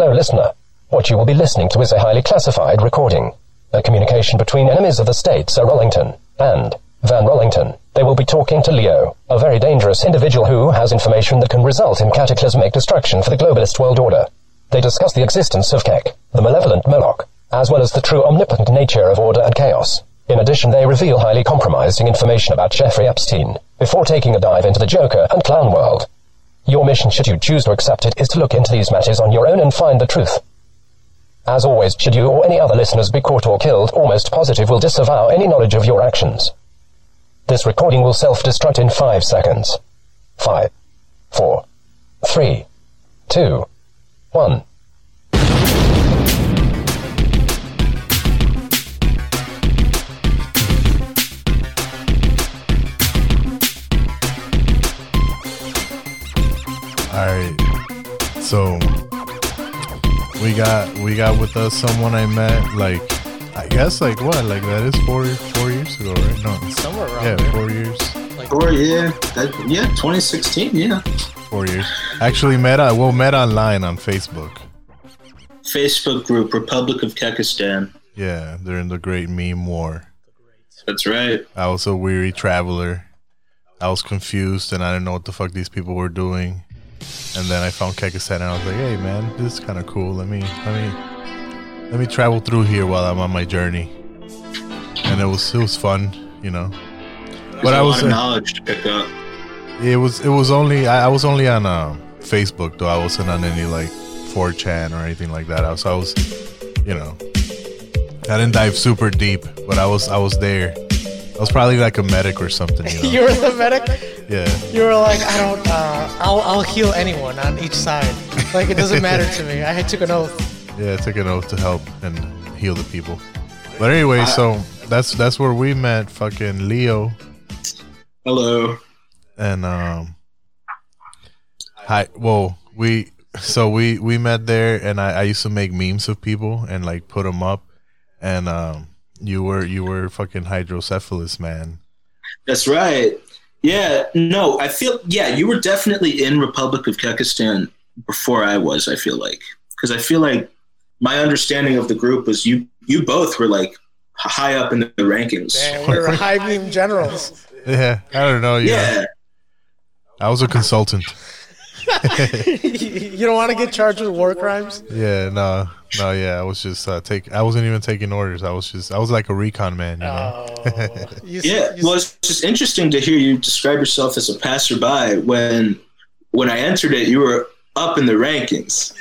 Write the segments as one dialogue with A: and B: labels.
A: Hello, listener. What you will be listening to is a highly classified recording. A communication between enemies of the state, Sir Rollington, and Van Rollington. They will be talking to Leo, a very dangerous individual who has information that can result in cataclysmic destruction for the globalist world order. They discuss the existence of Kek, the malevolent Moloch, as well as the true omnipotent nature of order and chaos. In addition, they reveal highly compromising information about Jeffrey Epstein, before taking a dive into the Joker and Clown world. Your mission, should you choose to accept it, is to look into these matters on your own and find the truth. As always, should you or any other listeners be caught or killed, almost positive will disavow any knowledge of your actions. This recording will self-destruct in five seconds. Five, four, three, two, one.
B: So we got we got with us someone I met like I guess like what? Like that is four four years ago right? No.
C: Somewhere around
B: yeah
C: there.
B: four years.
D: Like four yeah, that, yeah, 2016, yeah.
B: four years. Actually met uh, well met online on Facebook.
D: Facebook group Republic of Kekistan.
B: yeah they're in the Great Meme War.
D: That's right.
B: I was a weary traveler. I was confused and I didn't know what the fuck these people were doing and then I found Kekistan and I was like hey man this is kind of cool let me let me let me travel through here while I'm on my journey and it was it was fun you know
D: There's
B: But I was
D: lot of
B: uh,
D: knowledge to pick up.
B: It was it was only I, I was only on uh, Facebook though. I wasn't on any like 4chan or anything like that. I was I was you know I didn't dive super deep, but I was I was there. I was probably like a medic or something. You know?
C: You were the medic.
B: yeah.
C: You were like, I don't. Uh, I'll I'll heal anyone on each side. Like it doesn't matter to me. I took an oath.
B: Yeah, I took an oath to help and heal the people. But anyway, so that's that's where we met fucking Leo
D: Hello.
B: and um hi well we so we we met there and I, I used to make memes of people and like put them up and um you were you were fucking hydrocephalus man
D: That's right. Yeah, no, I feel, yeah, you were definitely in Republic of Kekistan before I was, I feel like. Because I feel like my understanding of the group was you, you both were like high up in the rankings.
C: And we were high beam generals.
B: yeah i don't know you know.
D: Yeah.
B: i was a consultant
C: you don't want to get charged with war crimes.
B: yeah no no yeah i was just uh take i wasn't even taking orders i was just i was like a recon man you know
C: Oh, you,
D: Yeah, well, it's just interesting to hear you describe yourself as a passerby when when I entered it, you were up in the rankings.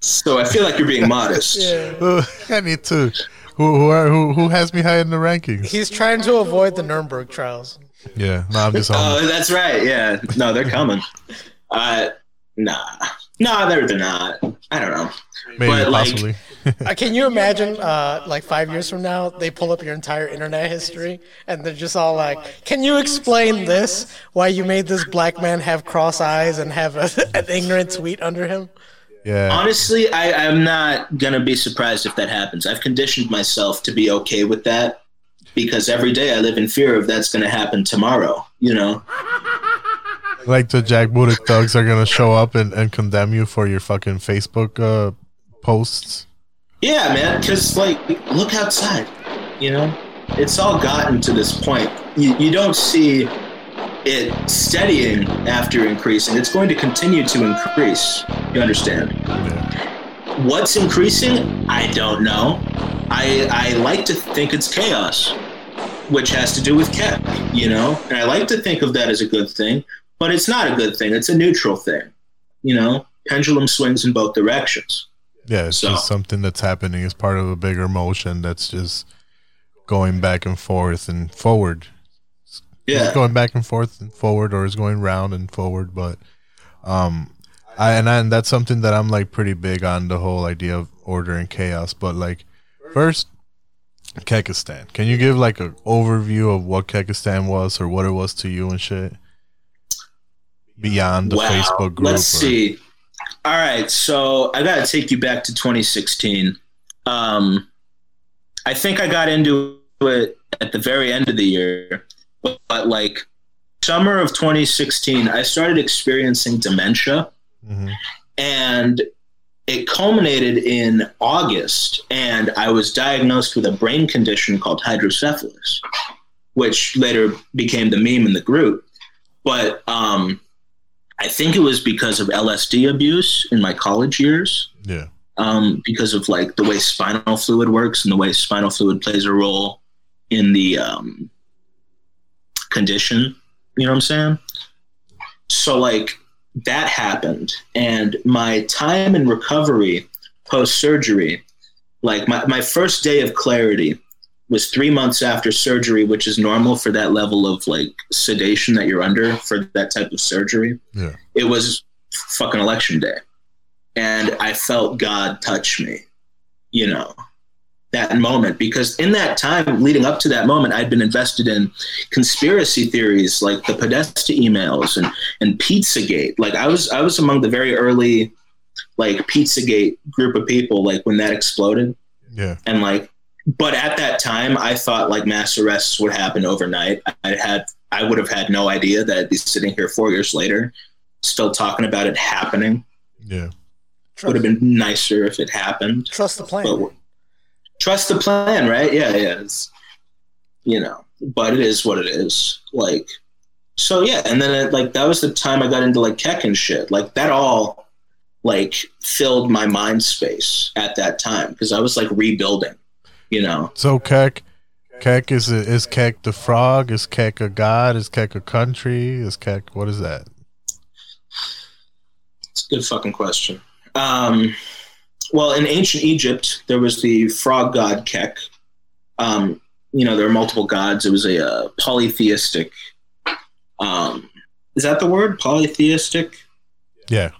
D: So I feel like you're being modest.
C: yeah.
B: i need to who who, are, who who has me high in the rankings
C: He's trying to avoid the Nuremberg trials.
B: yeah no i'm just
D: Oh, that's right. Yeah, no, they're coming. Uh, nah, nah, they're they're not. I don't know.
B: maybe
D: but, like-
B: possibly
C: Uh, can you imagine, uh, like five years from now, they pull up your entire internet history and they're just all like, "Can you explain this? Why you made this black man have cross eyes and have a, an ignorant tweet under him?"
B: yeah
D: Honestly, I, I'm not gonna be surprised if that happens. I've conditioned myself to be okay with that because every day I live in fear of that's gonna happen tomorrow. You know.
B: Like the jackbooted thugs are gonna show up and, and condemn you for your fucking Facebook uh, posts.
D: Yeah, man. Because like, look outside. You know, it's all gotten to this point. You you don't see it steadying after increasing. It's going to continue to increase. You understand?
B: Yeah.
D: What's increasing? I don't know. I I like to think it's chaos, which has to do with Kek, you know? And I like to think of that as a good thing, but it's not a good thing. It's a neutral thing. You know? Pendulum swings in both directions.
B: Yeah, it's
D: So-
B: just something that's happening as part of a bigger motion that's just going back and forth and forward.
D: Yeah.
B: It's going back and forth and forward or is going round and forward, but um I and, I, and that's something that I'm like pretty big on the whole idea of order and chaos, but like first Kekistan. Can you give like an overview of what Kekistan was or what it was to you and shit? Beyond the
D: wow.
B: Facebook group.
D: Let's
B: or-
D: see. All right, so I got to take you back to 2016. Um, I think I got into it at the very end of the year, but, but like summer of 2016, I started experiencing dementia,
B: Mhm.
D: and it culminated in August, and I was diagnosed with a brain condition called hydrocephalus, which later became the meme in the group. But um, I think it was because of LSD abuse in my college years,
B: Yeah.
D: um, because of like the way spinal fluid works and the way spinal fluid plays a role in the um, condition. You know what I'm saying? So like that happened, and my time in recovery post surgery, like my, my first day of clarity was three months after surgery, which is normal for that level of like sedation that you're under for that type of surgery.
B: Yeah.
D: It was fucking election day. And I felt God touch me, you know, that moment. Because in that time leading up to that moment, I'd been invested in conspiracy theories like the Podesta emails and, and Pizzagate. Like I was I was among the very early like Pizzagate group of people, like when that exploded
B: Yeah.
D: and like but at that time i thought like mass arrests would happen overnight. I had i would have had no idea that i'd be sitting here four years later still talking about it happening.
B: Yeah.
D: would have been nicer if it happened.
C: Trust the plan.
D: but trust the plan right? Yeah yeah it's, you know but it is what it is. Like so yeah and then it, like that was the time i got into like Kek and shit. Like that all like filled my mind space at that time because i was like rebuilding you know
B: So Kek, Kek is a, is Kek the frog? Is Kek a god? Is Kek a country? Is Kek what is that?
D: It's a good fucking question. Um, well, in ancient Egypt, there was the frog god Kek. Um, you know, there were multiple gods. It was a uh, polytheistic. Um, is that the word? Polytheistic.
B: Yeah.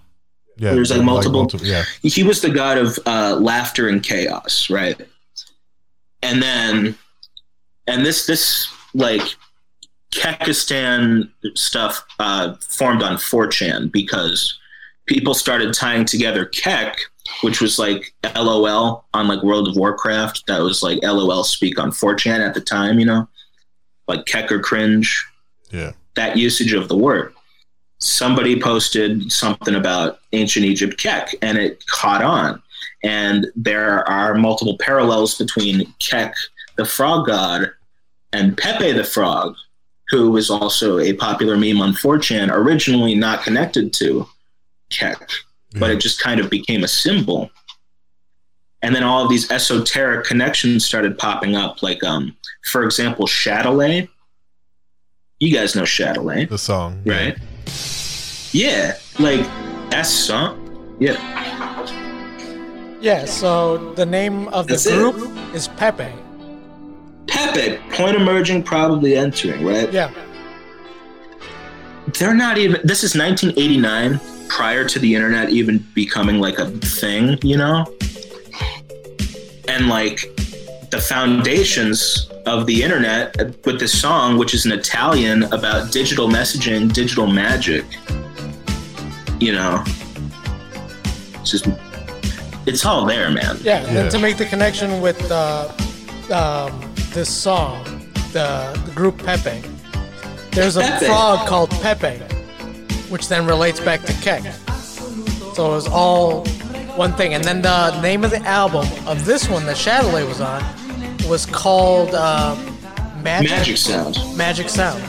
B: Yeah.
D: There's, like, multiple-
B: yeah.
D: He was the god of uh, laughter and chaos, right? And then, and this this like Kekistan stuff uh, formed on 4chan because people started tying together Kek, which was like LOL on like World of Warcraft. That was like LOL speak on 4chan at the time, you know, like Kek or cringe.
B: Yeah.
D: That usage of the word. Somebody posted something about ancient Egypt Kek, and it caught on. And there are multiple parallels between Kek, the frog god, and Pepe the frog, who was also a popular meme on 4chan, originally not connected to Kek, but it just kind of became a symbol. And then all of these esoteric connections started popping up, like, um, for example, Shadilay. You guys know Shadilay,
B: The song.
D: right? Yeah, like that's song. Yeah,
C: Yeah, so the name of the
D: That's
C: group is Pepe.
D: Pepe, point emerging, probably entering, right?
C: Yeah.
D: they're not even this is 1989 prior to the internet even becoming like a thing you know and like the foundations of the internet with this song which is an italian about digital messaging digital magic you know it's just it's all there man
C: Yeah, and
B: Yeah.
C: then to make the connection with uh, um, this song, the, the group Pepe, there's a
D: Pepe.
C: frog called Pepe, which then relates back to Kek. So it was all one thing. And then the name of the album of this one that Shadilay was on was called uh, Magic,
D: magic sound
C: Magic Sound.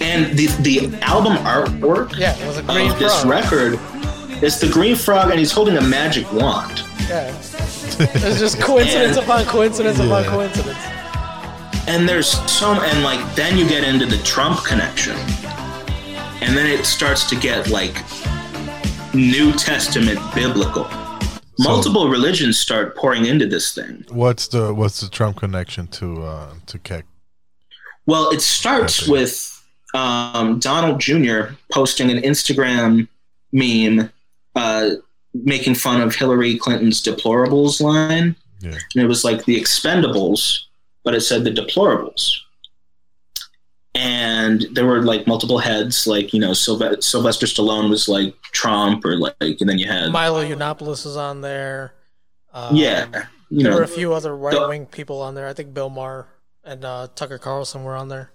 D: and the the album artwork
C: Yeah, it was a green
D: of this record is the green frog and he's holding a magic wand
C: Yeah. It's just coincidence
D: And-
C: upon coincidence upon coincidence.
D: and there's so and like then you get into the Trump connection, and then it starts to get like New Testament biblical. Multiple religions start pouring into this thing.
B: What's the what's the Trump connection to uh to Kek?
D: Well, it starts with um, Donald Jr. posting an Instagram meme uh, making fun of Hillary Clinton's deplorables line.
B: Yeah.
D: And it was like the expendables, but it said the deplorables. And there were like multiple heads, like, you know, Sylve- Sylvester Stallone was like Trump, or like, and then you had,
C: Milo Yiannopoulos is on there. Um,
D: yeah, you
C: there were a few other right wing people on there. I think Bill Maher and uh, Tucker Carlson were on there.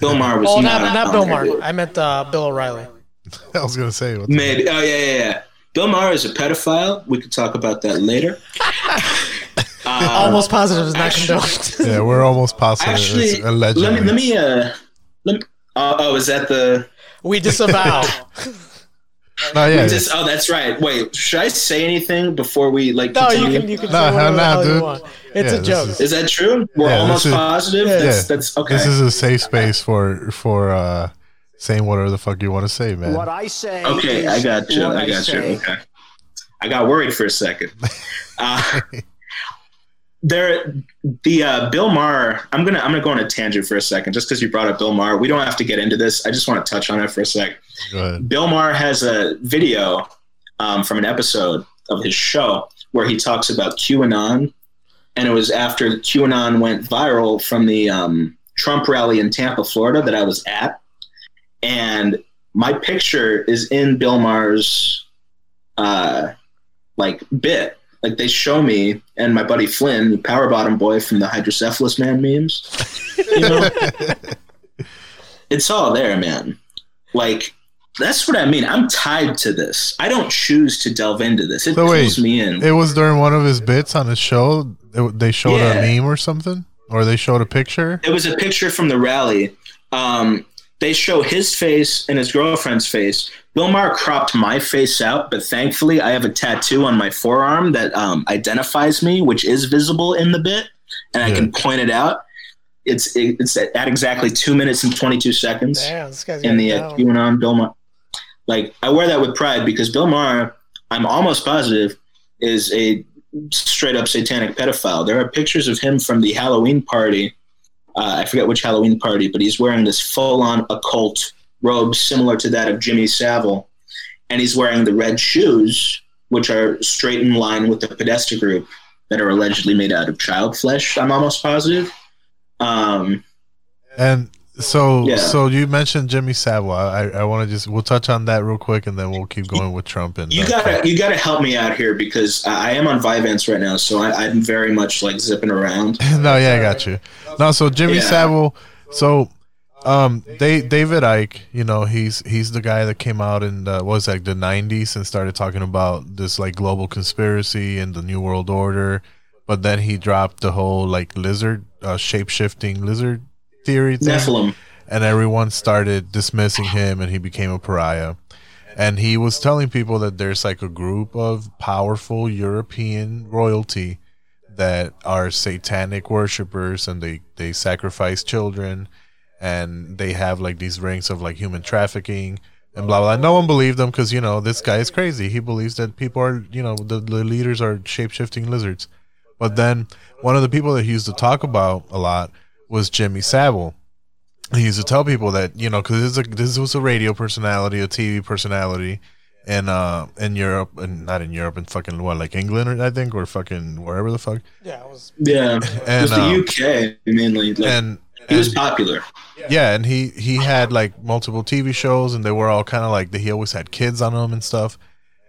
D: Bill Maher was
C: Oh,
D: not,
C: not, not Bill
D: there,
C: Maher. I meant uh, Bill O'Reilly.
B: I was gonna say what the-
D: Maybe. Oh yeah, yeah, yeah. Bill Maher is a pedophile. We could talk about that later.
C: Almost positive is not
D: actually-
C: condoned.
B: Yeah, we're almost positive.
D: Actually,
B: it's allegedly.
D: let me let me uh, let me, uh, oh, is that the?
C: we disavow.
B: no, yeah,
D: Just, oh, that's right. Wait, should I say anything before we like?
C: No, you can you can
B: Nah,
C: say whatever
B: nah,
C: hell you
B: dude.
C: want. It's
B: Yeah,
C: a joke.
B: is-
D: Is that true? We're
B: Yeah,
D: almost
B: is-
D: positive.
C: Yeah.
D: That's that's okay.
B: This is a safe space for for uh saying whatever the fuck you want to say, man.
E: What I say.
D: Okay,
E: is
D: I got you. I got you. Okay. I got worried for a second. Uh, there, the uh, Bill Maher. I'm gonna I'm gonna go on a tangent for a second, just because you brought up Bill Maher. We don't have to get into this. I just want to touch on it for a sec. Bill Maher has a video um, from an episode of his show where he talks about QAnon, and it was after QAnon went viral from the um, Trump rally in Tampa, Florida, that I was at, and my picture is in Bill Maher's uh, like bit. Like they show me and my buddy Flynn, the power bottom boy from the hydrocephalus man memes. You know, it's all there, man. Like that's what I mean. I'm tied to this. I don't choose to delve into this. It
B: So wait,
D: pulls me in.
B: It was during one of his bits on his show. It- they showed
D: Yeah.
B: a meme or something, or they showed a picture.
D: It was a picture from the rally. Um, they show his face and his girlfriend's face. Bill Maher cropped my face out, but thankfully I have a tattoo on my forearm that um, identifies me, which is visible in the bit, and I can point it out. It's it's at, at exactly two minutes and twenty two seconds
C: Damn, this guy's
D: in the uh,
C: down.
D: QAnon Bill Maher. Like I wear that with pride because Bill Maher, I'm almost positive, is a straight up satanic pedophile. There are pictures of him from the Halloween party. Uh, I forget which Halloween party, but he's wearing this full on occult robe similar to that of Jimmy Savile, and he's wearing the red shoes, which are straight in line with the Podesta group that are allegedly made out of child flesh. I'm almost positive. Um,
B: And so,
D: Yeah.
B: so you mentioned Jimmy Savile. I, I want to just we'll touch on that real quick, and then we'll keep going with Trump. And
D: You
B: uh,
D: gotta you gotta help me out here because I I am on Vyvanse right now, so I, I'm very much like zipping around.
B: no, yeah, I got you. No, so Jimmy
D: Yeah.
B: Savile. So, um, they David Icke. You know, he's he's the guy that came out in the, what was that the '90s and started talking about this like global conspiracy and the New World Order. But then he dropped the whole like lizard, uh, shape shifting lizard theory thing
D: Nephilim.
B: and everyone started dismissing him and he became a pariah and he was telling people that there's like a group of powerful european royalty that are satanic worshippers and they they sacrifice children and they have like these rings of like human trafficking and blah blah. No one believed them because you know this guy is crazy. He believes that people are you know the, the leaders are shape shifting lizards. But then one of the people that he used to talk about a lot was Jimmy Savile. He used to tell people that you know because this, this was a radio personality, a TV personality, in uh in Europe and not in Europe in fucking what like England or I think or fucking wherever the fuck
C: Yeah, it was.
D: Yeah, it was the UK mainly. Like,
B: and
D: he was
B: and-
D: popular.
B: yeah, and he he had like multiple TV shows, and they were all kind of like he always had kids on them and stuff.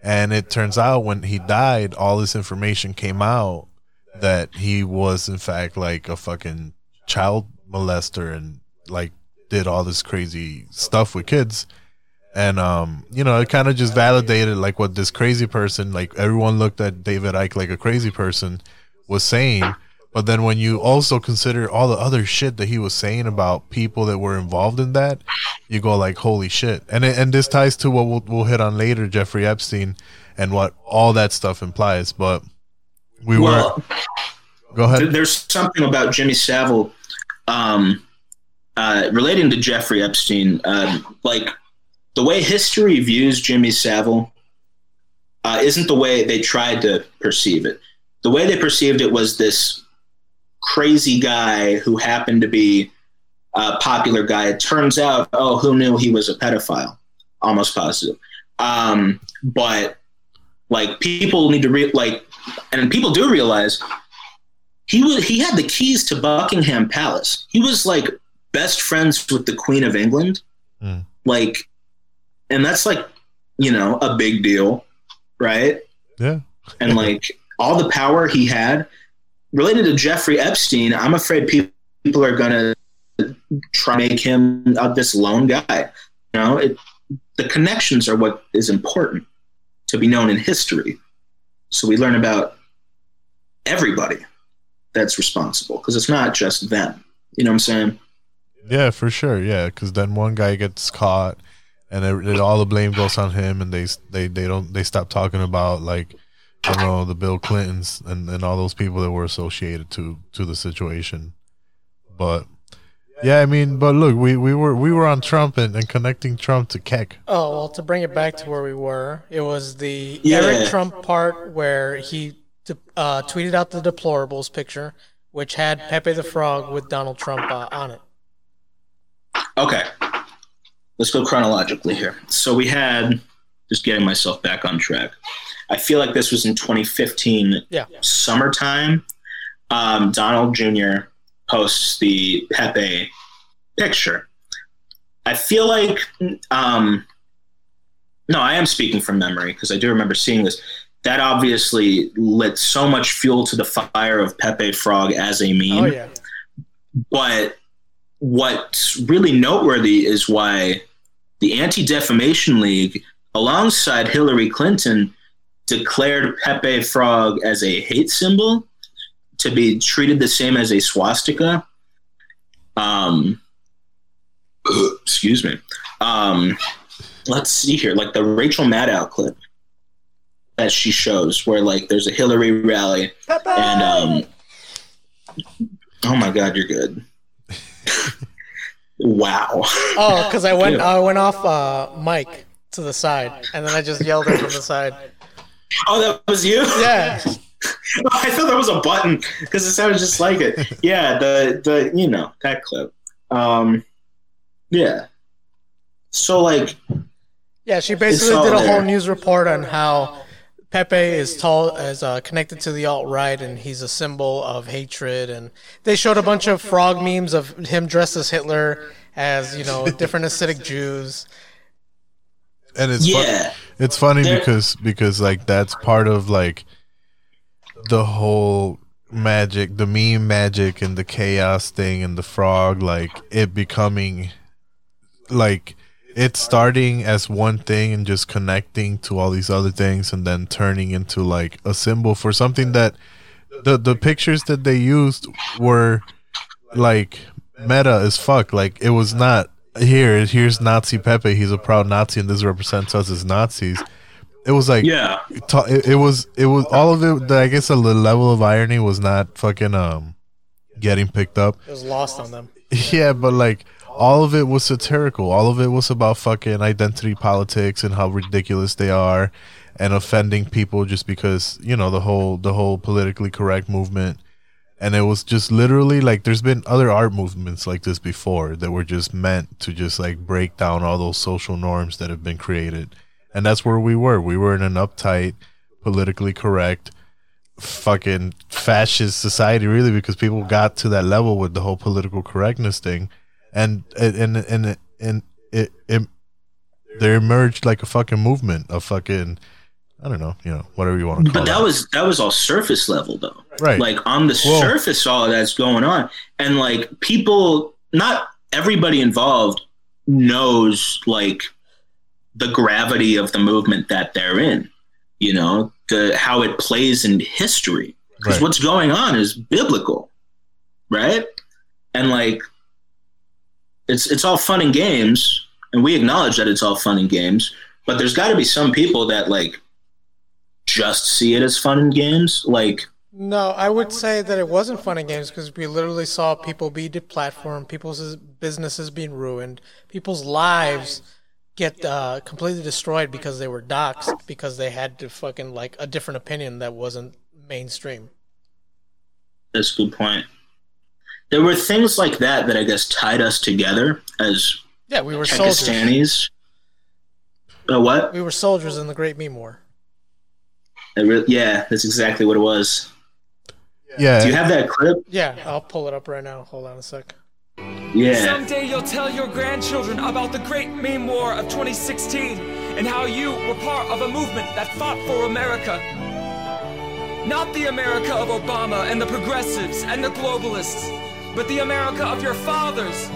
B: And it turns out when he died, all this information came out that he was in fact like a fucking child molester and like did all this crazy stuff with kids. And um, you know, it kind of just validated like what this crazy person, like everyone looked at David Icke like a crazy person, was saying. But then when you also consider all the other shit that he was saying about people that were involved in that, you go like, holy shit. And it, and this ties to what we'll, we'll hit on later, Jeffrey Epstein, and what all that stuff implies. But we
D: Well,
B: were go ahead.
D: there's something about Jimmy Savile um, uh, relating to Jeffrey Epstein. Um, like the way history views Jimmy Savile uh, isn't the way they tried to perceive it. The way they perceived it was this crazy guy who happened to be a popular guy. It turns out, oh, who knew he was a pedophile? Almost positive. Um, but like people need to re- like, and people do realize he was he had the keys to Buckingham Palace. He was like best friends with the Queen of England.
B: Mm.
D: Like and that's like, you know, a big deal, right?
B: Yeah.
D: And like all the power he had related to Jeffrey Epstein, I'm afraid people people are going to try to make him uh, this lone guy. You know, it, the connections are what is important to be known in history. So we learn about everybody that's responsible because it's not just them. You know what I'm saying?
B: Yeah, for sure. Yeah, because then one guy gets caught, and it, it, all the blame goes on him, and they they they don't they stop talking about like you know the Bill Clintons and, and all those people that were associated to to the situation. But yeah, I mean, but look, we, we were we were on Trump and, and connecting Trump to Kek.
C: Oh well, to bring it back to where we were, it was the yeah. Eric Trump part where he uh, tweeted out the deplorables picture, which had Pepe the Frog with Donald Trump uh, on it.
D: Okay. Let's go chronologically here. So we had just getting myself back on track. I feel like this was in 2015
C: yeah.
D: summertime. Um, Donald Jr. posts the Pepe picture. I feel like, um, no, I am speaking from memory because I do remember seeing this. That obviously lit so much fuel to the fire of Pepe Frog as a meme.
C: Oh, yeah.
D: But what's really noteworthy is why the Anti Defamation League, alongside Hillary Clinton, declared Pepe Frog as a hate symbol to be treated the same as a swastika. Um, excuse me. Um, let's see here, like the Rachel Maddow clip that she shows, where like there's a Hillary rally, Pepe! and um, oh my God, you're good. wow.
C: Oh, because I went I went off uh, Mike to the side, and then I just yelled it from the side.
D: Oh, that was you?
C: Yeah.
D: I thought that was a button because it sounded just like it. Yeah, the the you know that clip. Um, yeah. So like.
C: Yeah, she basically did a there. whole news report on how Pepe is tall, is uh, connected to the alt right, and he's a symbol of hatred. And they showed a bunch of frog memes of him dressed as Hitler, as you know, different Hasidic Jews.
B: And it's yeah, fun- it's funny They're- because because like that's part of like the whole magic, the meme magic, and the chaos thing, and the frog, like it becoming like it's starting as one thing and just connecting to all these other things and then turning into like a symbol for something that the the pictures that they used were like meta as fuck. Like it was not here here's nazi pepe. He's a proud nazi and this represents us as nazis. It was like
D: yeah.
B: it, it was it was all of it i guess the level of irony was not fucking um getting picked up.
C: It was lost on them.
B: Yeah but like all of it was satirical. All of it was about fucking identity politics and how ridiculous they are and offending people just because, you know, the whole the whole politically correct movement. And it was just literally like there's been other art movements like this before that were just meant to just like break down all those social norms that have been created. And that's where we were. We were in an uptight, politically correct, fucking fascist society really because people got to that level with the whole political correctness thing and and and and it, it they emerged like a fucking movement of fucking I don't know, you know, whatever you want to call
D: it. But that was that was all surface level though.
B: Right.
D: Like on the Whoa. surface all that's going on. And like people not everybody involved knows like the gravity of the movement that they're in. You know, the how it plays in history. Because right. what's going on is biblical. Right? And like it's it's all fun and games, and we acknowledge that it's all fun and games. But there's got to be some people that like just see it as fun and games. Like,
C: no, I would say that it wasn't fun and games because we literally saw people be deplatformed, people's businesses being ruined, people's lives get uh, completely destroyed because they were doxxed because they had to fucking like a different opinion that wasn't mainstream.
D: That's a good point there were things like that that I guess tied us together as
C: yeah we were Pakistanis.
D: Uh, what?
C: We were soldiers in the Great Meme War.
D: Re- yeah, that's exactly what it was.
B: Yeah.
D: Do you have that clip?
C: Yeah, I'll pull it up right now. Hold on a sec.
D: Yeah.
E: Someday you'll tell your grandchildren about the Great Meme War of 2016 and how you were part of a movement that fought for America. Not the America of Obama and the progressives and the globalists but the America of your fathers.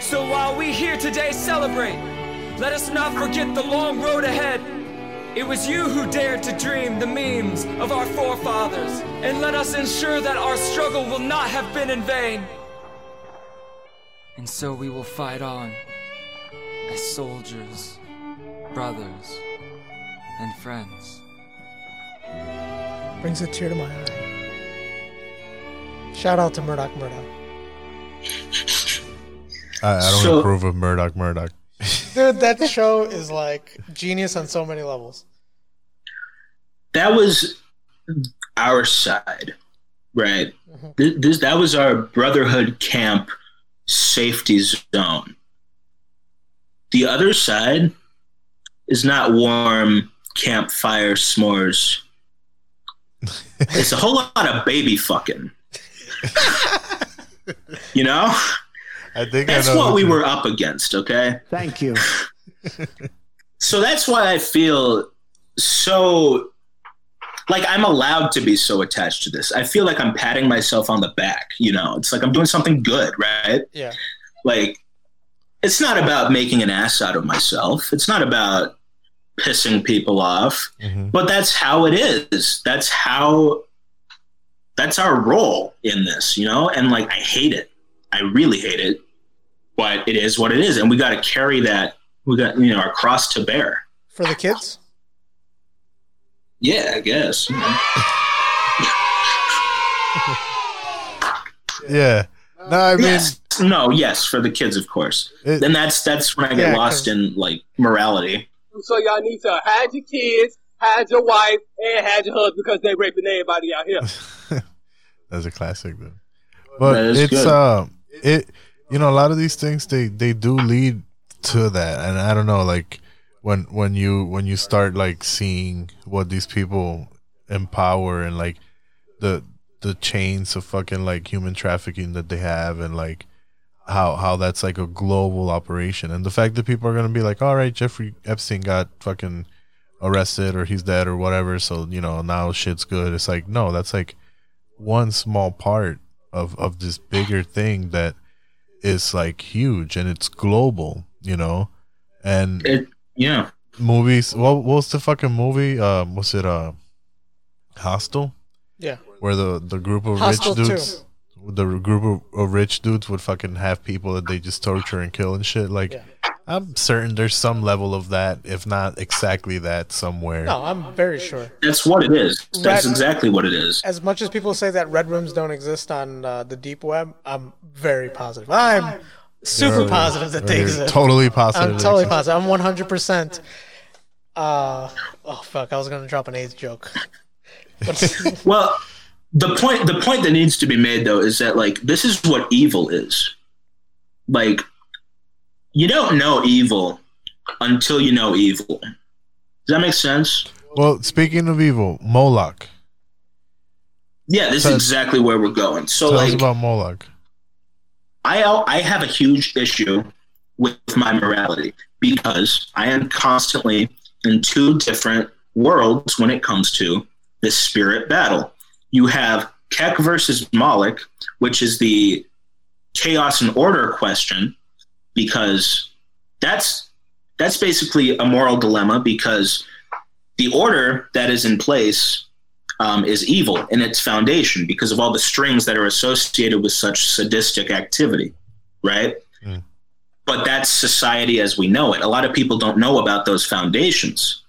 E: So while we here today celebrate, let us not forget the long road ahead. It was you who dared to dream the memes of our forefathers, and let us ensure that our struggle will not have been in vain. And so we will fight on as soldiers, brothers, and friends.
C: Brings a tear to my eye. Shout out to Murdoch Murdoch.
B: I, I don't
D: So-
B: approve of Murdoch Murdoch.
C: Dude, that show is like genius on so many levels.
D: that was our side, right? Mm-hmm. Th- This that was our brotherhood camp safety zone. The other side is not warm campfire s'mores. it's a whole lot of baby fucking. you know,
B: I think
D: that's
B: I know
D: what we were up against. Okay.
F: Thank you.
D: So that's why I feel so like I'm allowed to be so attached to this. I feel like I'm patting myself on the back, you know. It's like I'm doing something good, right?
C: Yeah.
D: Like it's not about making an ass out of myself. It's not about pissing people off.
B: Mhm.
D: But that's how it is. That's how that's our role in this, you know? And like I hate it. I really hate it. But it is what it is and we got to carry that we got you know our cross to bear.
C: For the kids?
D: Yeah, I guess.
B: Yeah. No, I mean,
D: yes. No, yes, for the kids, of course.
B: It-
D: then that's that's when I get
C: Yeah,
D: lost
C: 'cause-
D: in like morality.
G: So y'all need to hide your kids, hide your wife, and hide your husband because they raping everybody out here.
B: that's a classic though. But
D: That is
B: it's
D: good.
B: uh it you know a lot of these things they they do lead to that and I don't know like when when you when you start like seeing what these people empower and like the the chains of fucking like human trafficking that they have and like how how that's like a global operation and the fact that people are gonna be like all right Jeffrey Epstein got fucking arrested or he's dead or whatever so you know now shit's good it's like no that's like one small part of of this bigger thing that is like huge and it's global you know and
D: It yeah.
B: movies what, what was the fucking movie um was it uh hostel
C: Yeah.
B: where the the group of
C: Hostel
B: rich
C: two.
B: dudes the group of, of rich dudes would fucking have people that they just torture and kill and shit like
C: Yeah.
B: I'm certain there's some level of that if not exactly that somewhere
C: No, I'm very sure.
D: That's what it is. That's
C: Right.
D: exactly what it is.
C: As much as people say that red rooms don't exist on uh, the deep web, I'm very positive. I'm super
B: You're-
C: positive that they
B: you're
C: exist.
B: totally positive
C: I'm totally positive. I'm 100. percent Uh oh fuck! I was gonna drop an AIDS joke.
D: Well, the point the point that needs to be made though is that like this is what evil is. Like you don't know evil until you know evil. Does that make sense?
B: well speaking of evil moloch
D: Yeah, this
B: So-
D: is exactly where we're going. So
B: tell us about moloch
D: I I have a huge issue with my morality because I am constantly in two different worlds when it comes to this spirit battle. You have Kek versus Moloch, which is the chaos and order question, because that's that's basically a moral dilemma because the order that is in place um, is evil in its foundation because of all the strings that are associated with such sadistic activity, right?
B: Mm.
D: But that's society as we know it. A lot of people don't know about those foundations.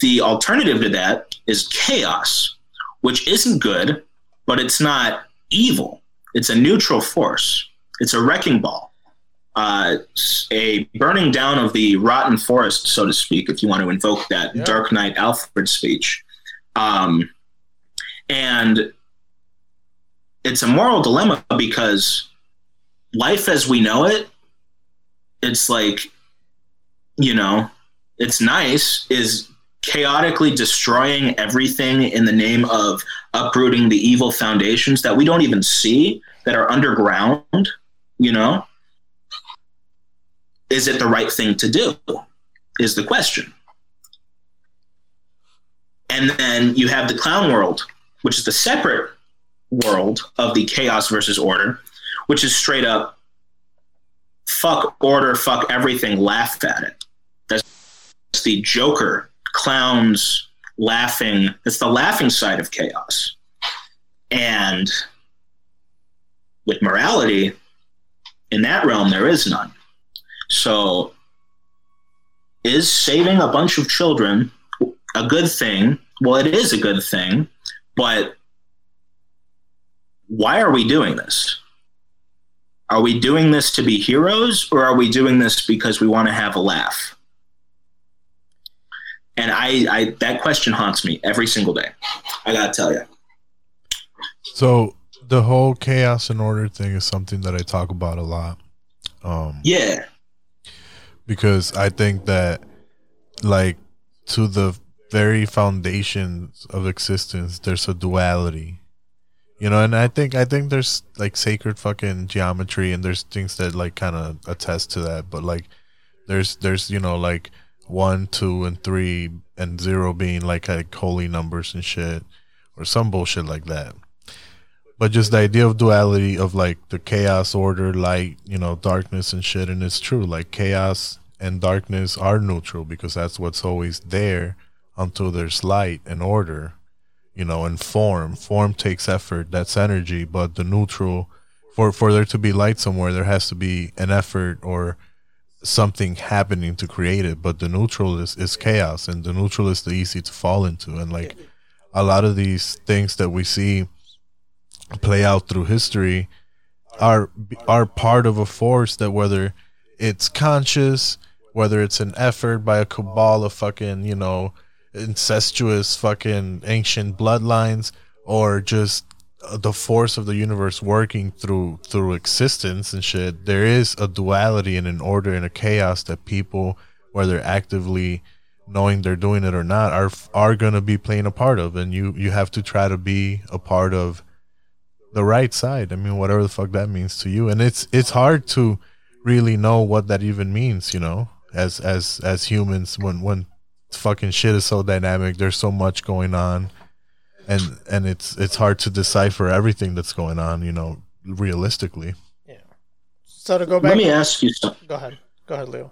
D: The alternative to that is chaos, which isn't good, but it's not evil. It's a neutral force. It's a wrecking ball, uh, a burning down of the rotten forest, so to speak, if you want to invoke that
C: Yeah.
D: Dark Knight Alfred speech. Um, and it's a moral dilemma because life as we know it, it's like, you know, it's nice, is chaotically destroying everything in the name of uprooting the evil foundations that we don't even see that are underground, you know? Is it the right thing to do? Is the question. And then you have the clown world, which is the separate world of the chaos versus order, which is straight up fuck order, fuck everything, laugh at it. That's the Joker clowns laughing. It's the laughing side of chaos. And with morality, in that realm, there is none. So, is saving a bunch of children a good thing? Well, it is a good thing, but why are we doing this? Are we doing this to be heroes or are we doing this because we want to have a laugh? And I, I that question haunts me every single day. I gotta tell you.
B: So the whole chaos and order thing is something that I talk about a lot. Um,
D: Yeah.
B: Because I think that, like, to the very foundations of existence, there's a duality. You know, and I think I think there's like sacred fucking geometry, and there's things that like kind of attest to that. But like, there's there's you know like one, two, and three, and zero being like like holy numbers and shit, or some bullshit like that but just the idea of duality of like the chaos order light you know darkness and shit and it's true like chaos and darkness are neutral because that's what's always there until there's light and order you know and form. Form takes effort that's energy but the neutral for for there to be light somewhere there has to be an effort or something happening to create it. But the neutral is, is chaos and the neutral is the easy to fall into. And like a lot of these things that we see play out through history are are part of a force that whether it's conscious, whether it's an effort by a cabal of fucking, you know, incestuous fucking ancient bloodlines or just the force of the universe working through through existence and shit there is a duality and an order and a chaos that people whether actively knowing they're doing it or not are are going to be playing a part of and you you have to try to be a part of the right side. I mean, whatever the fuck that means to you, and it's it's hard to really know what that even means. You know, as as as humans, when when fucking shit is so dynamic, there's so much going on, and and it's it's hard to decipher everything that's going on. You know, realistically. Yeah.
C: So to go back,
D: Let me ask you something.
C: go ahead, go ahead, Leo.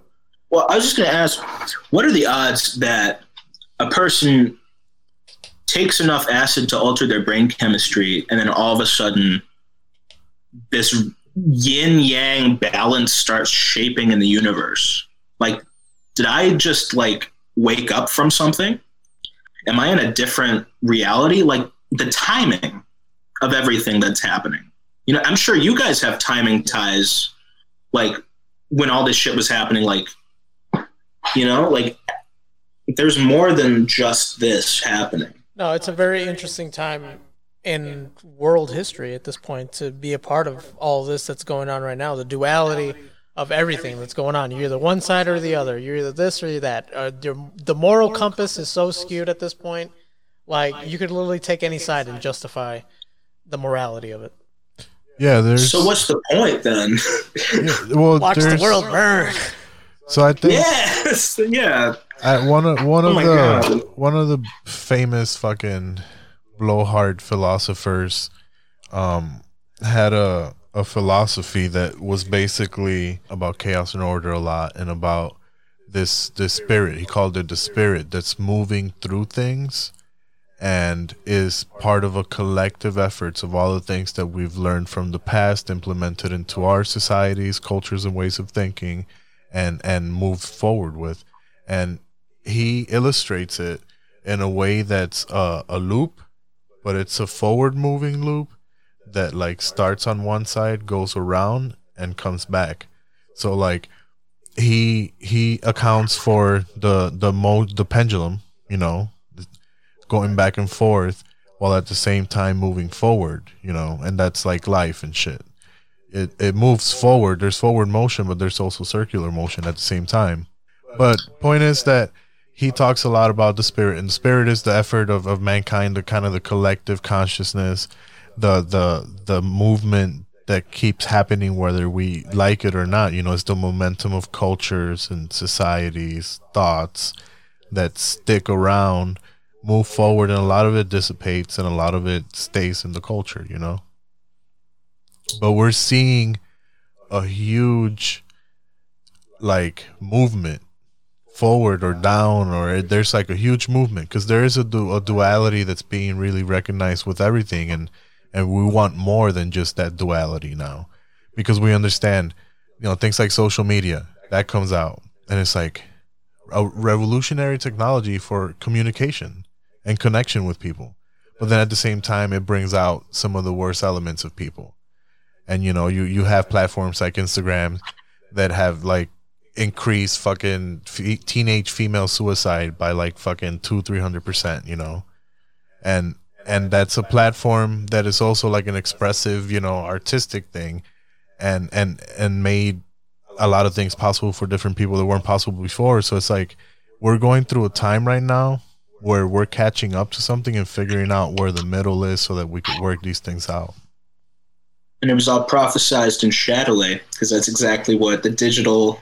D: Well, I was just going to ask, what are the odds that a person takes enough acid to alter their brain chemistry, and then all of a sudden, this yin yang balance starts shaping in the universe? Like, did I just like wake up from something? Am I in a different reality? Like the timing of everything that's happening. You know, I'm sure you guys have timing ties, like when all this shit was happening, like you know, like there's more than just this happening.
C: No, it's a very interesting time in world history at this point to be a part of all this that's going on right now. The duality of everything that's going on. You're either one side or the other. You're either this or you're that. Uh, the- the moral compass is so skewed at this point. Like you could literally take any side and justify the morality of it.
B: Yeah, there's
D: So what's the point then?
B: yeah, well,
C: Watch the world burn.
B: So I think
D: yes, yeah.
B: I, one of one
D: Oh
B: of
D: my
B: the
D: God.
B: one of the famous fucking blowhard philosophers um had a a philosophy that was basically about chaos and order a lot and about this this spirit. He called it the spirit that's moving through things and is part of a collective efforts of all the things that we've learned from the past implemented into our societies cultures and ways of thinking and and moved forward with. And he illustrates it in a way that's uh, a loop but it's a forward moving loop that like starts on one side goes around and comes back. So like he he accounts for the the mo the pendulum you know going back and forth while at the same time moving forward you know and that's like life and shit. It it moves forward. There's forward motion but there's also circular motion at the same time. But point is that he talks a lot about the spirit and the spirit is the effort of, of mankind the kind of the collective consciousness the the the movement that keeps happening whether we like it or not you know it's the momentum of cultures and societies thoughts that stick around move forward and a lot of it dissipates and a lot of it stays in the culture you know? But we're seeing a huge like movement forward or down or there's like a huge movement because there is a, du- a duality that's being really recognized with everything. And and we want more than just that duality now. Because we understand you know things like social media that comes out. And it's like a revolutionary technology for communication and connection with people. But then at the same time it brings out some of the worst elements of people. And you know you you have platforms like instagram that have like increased fucking f- teenage female suicide by like fucking two three hundred percent you know? And and that's a platform that is also like an expressive you know artistic thing and and and made a lot of things possible for different people that weren't possible before so it's like we're going through a time right now where we're catching up to something and figuring out where the middle is so that we could work these things out
D: and it was all prophesized in Shadilay because that's exactly what the digital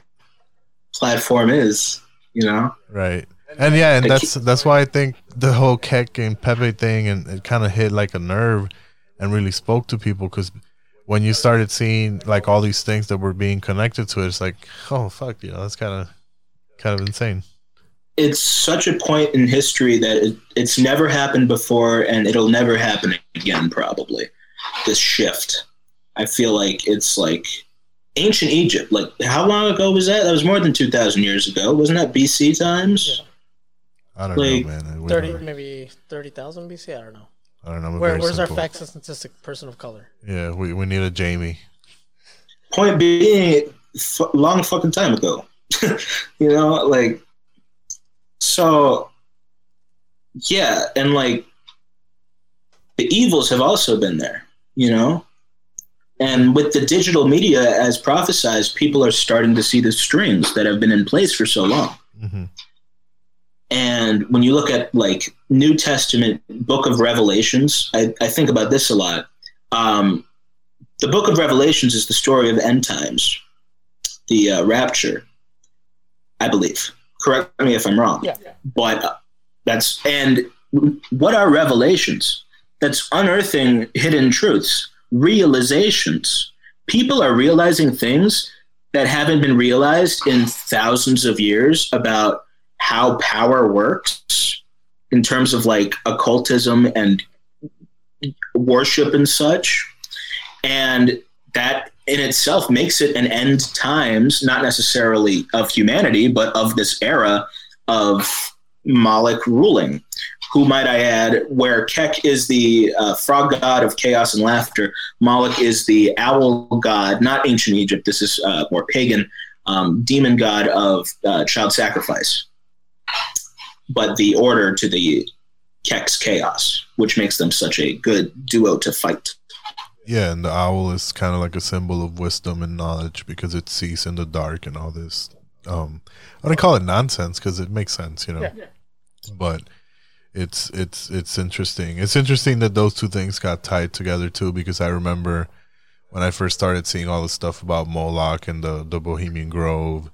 D: platform is. You know,
B: right? And yeah, and that's that's why I think the whole Kek and Pepe thing and it kind of hit like a nerve and really spoke to people because when you started seeing like all these things that were being connected to it, it's like, oh fuck, you know, that's kind of kind of insane.
D: It's such a point in history that it, it's never happened before, and it'll never happen again. Probably this shift. I feel like it's like ancient Egypt. Like how long ago was that? That was more than two thousand years ago. Wasn't that BC times?
B: I don't
D: Like,
B: know, man. We
C: Thirty,
B: don't-
C: maybe thirty thousand BC. I don't know.
B: I don't know.
C: Where,
B: very
C: where's our facts and statistic person of color?
B: Yeah, we, we need a Jamie.
D: Point being, f- long fucking time ago. you know, like so. Yeah, and like the evils have also been there. You know, and with the digital media as prophesized, people are starting to see the strings that have been in place for so long.
B: hmm
D: And when you look at like New Testament book of Revelations, I, I think about this a lot. Um, the book of Revelations is the story of end times, the uh, rapture, I believe. Correct me if I'm wrong.
C: Yeah.
D: But uh, that's, and what are revelations? That's unearthing hidden truths, realizations. People are realizing things that haven't been realized in thousands of years about how power works in terms of like occultism and worship and such. And that in itself makes it an end times, not necessarily of humanity, but of this era of Moloch ruling. Who might I add, where Kek is the uh, frog god of chaos and laughter, Moloch is the owl god, not ancient Egypt, this is uh, more pagan, um, demon god of uh, child sacrifice but the order to the Kek's chaos, which makes them such a good duo to fight.
B: Yeah, and the owl is kind of like a symbol of wisdom and knowledge because it sees in the dark and all this. Um, I don't call it nonsense because it makes sense, you know. But it's it's it's interesting. It's interesting that those two things got tied together too because I remember when I first started seeing all the stuff about Moloch and the the Bohemian Grove.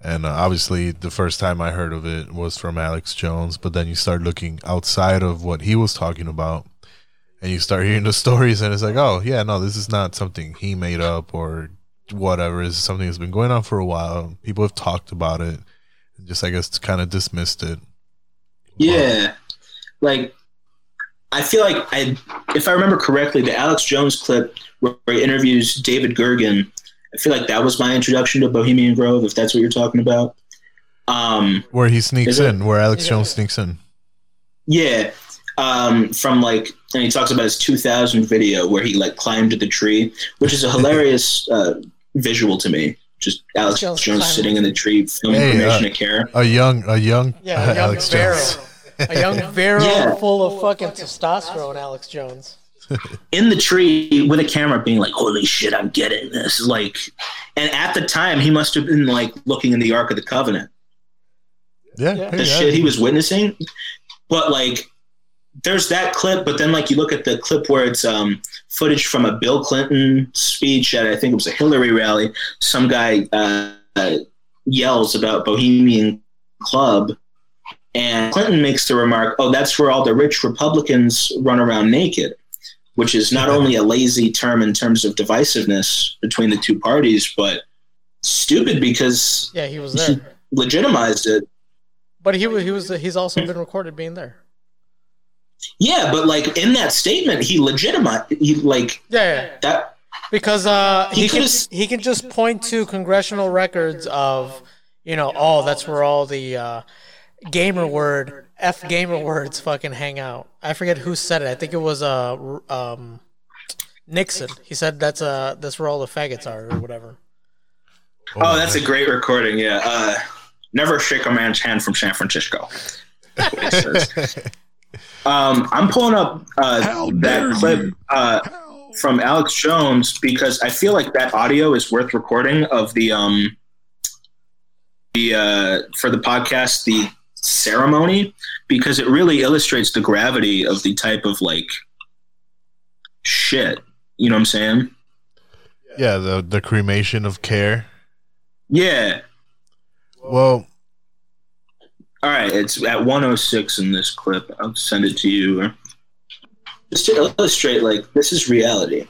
B: And uh, obviously, the first time I heard of it was from Alex Jones. But then you start looking outside of what he was talking about, and you start hearing the stories and it's like oh yeah no this is not something he made up or whatever. Is something that's been going on for a while. People have talked about it. And just i guess kind of dismissed it.
D: Yeah, like I feel like I, if I remember correctly, the Alex Jones clip where he interviews David Gergen, I feel like that was my introduction to Bohemian Grove. If that's what you're talking about, um,
B: where he sneaks
D: Is it-
B: in where alex
C: Yeah.
B: jones sneaks in
D: Yeah, um, from like, and he talks about his 2000 video where he like climbed the tree, which is a hilarious uh, visual to me. Just Alex
C: Jones
D: Jones, sitting in the tree, filming
B: Hey,
D: permission
B: uh,
D: to care.
B: a young a young
C: Yeah, a young
B: alex
C: barrel. A young barrel
D: Yeah.
C: full of fucking testosterone, Alex Jones.
D: In the tree with a camera being like, holy shit, I'm getting this. Like, and at the time, he must have been like looking in the Ark of the Covenant,
B: yeah,
C: Yeah.
D: the
B: yeah.
D: shit he was witnessing. But like, there's that clip, but then like you look at the clip where it's um, footage from a Bill Clinton speech at I think it was a Hillary rally. Some guy uh, yells about Bohemian Club, and Clinton makes the remark, "Oh, that's where all the rich Republicans run around naked." Which is not only a lazy term in terms of divisiveness between the two parties, but stupid because
C: Yeah, he was
D: he
C: there.
D: legitimized it.
C: But he wa- he was he's also been recorded being there.
D: Yeah, but like in that statement, he legitimate. He like
C: Yeah, yeah.
D: that.
C: because uh,
D: He
C: he can he can just point to congressional records of you know oh that's where all the uh, gamer word f gamer words fucking hang out. I forget who said it. I think it was uh um Nixon. He said that's uh that's where all the faggots are or whatever.
D: Oh, that's a great recording. Yeah. Uh, never shake a man's hand from San Francisco. That's what it says. um, I'm pulling up uh, that clip uh, from Alex Jones because I feel like that audio is worth recording of the um the uh, for the podcast the ceremony because it really illustrates the gravity of the type of like shit. You know what I'm saying?
B: Yeah, the the cremation of care.
D: Yeah.
B: Well,
D: All right, it's at 106 in this clip. I'll send it to you. Just to illustrate, like, this is reality.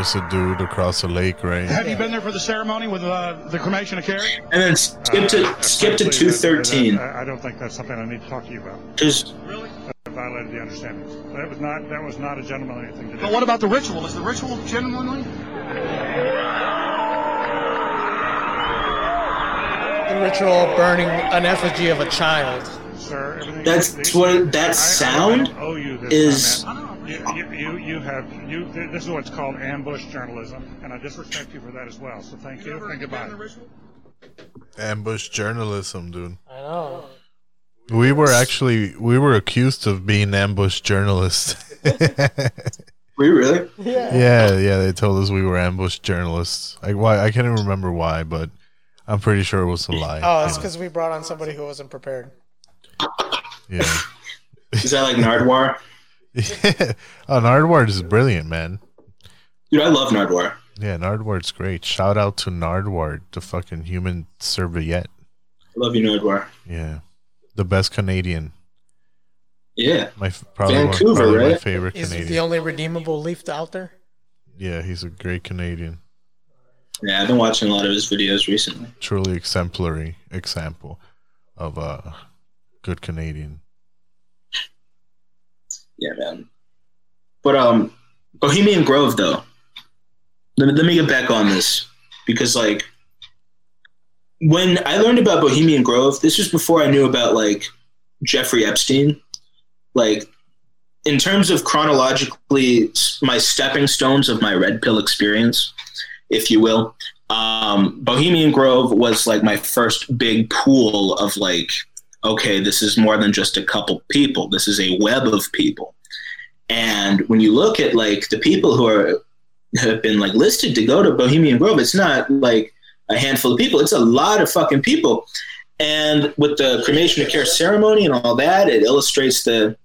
B: There's a dude across the lake, right?
H: Have you been there for the ceremony with uh, the cremation of care?
D: And then skip to skip to 213.
H: I I don't think that's something I need to talk to you about.
D: Just
H: That violated the understandings. That was not that was not a gentlemanly thing to do.
I: But what about the ritual? Is the ritual gentlemanly?
C: The ritual burning an effigy of a child.
H: Sir,
D: That's what- that
H: I- I- I
D: sound
H: owe you this
D: is-
H: comment. You, you, you, you have you. This is what's called ambush journalism, and I disrespect you for that as well. So thank you and goodbye.
B: Ambush journalism, dude.
C: I know.
B: We were actually we were accused of being ambush journalists.
D: we you really?
B: yeah, yeah, they told us we were ambush journalists. Like why I can't even remember why, but I'm pretty sure it was a lie.
C: Oh, it's because we brought on somebody who wasn't prepared.
B: yeah.
D: Is that like Nardwuar?
B: Yeah. Oh, Nardwuar is brilliant, man.
D: Dude, I love Nardwuar.
B: Yeah, Nardwuar's great. Shout out to Nardwuar, the fucking human serviette.
D: I love you, Nardwuar.
B: Yeah, the best Canadian.
D: Yeah.
B: My f- probably, one,
D: Vancouver,
B: probably my favorite
C: He's
B: Canadian.
C: the only redeemable leaf out there.
B: yeah, he's a great Canadian.
D: Yeah, I've been watching a lot of his videos recently.
B: Truly exemplary example of a good Canadian.
D: Yeah, man. But um, Bohemian Grove though. Let me, let me get back on this because like when I learned about Bohemian Grove, this was before I knew about like Jeffrey Epstein. Like in terms of chronologically my stepping stones of my red pill experience, if you will. Um, Bohemian Grove was like my first big pool of like, okay, this is more than just a couple people. This is a web of people. And when you look at like the people who are have been like listed to go to Bohemian Grove, it's not like a handful of people. It's a lot of fucking people. And with the cremation of care ceremony and all that, it illustrates the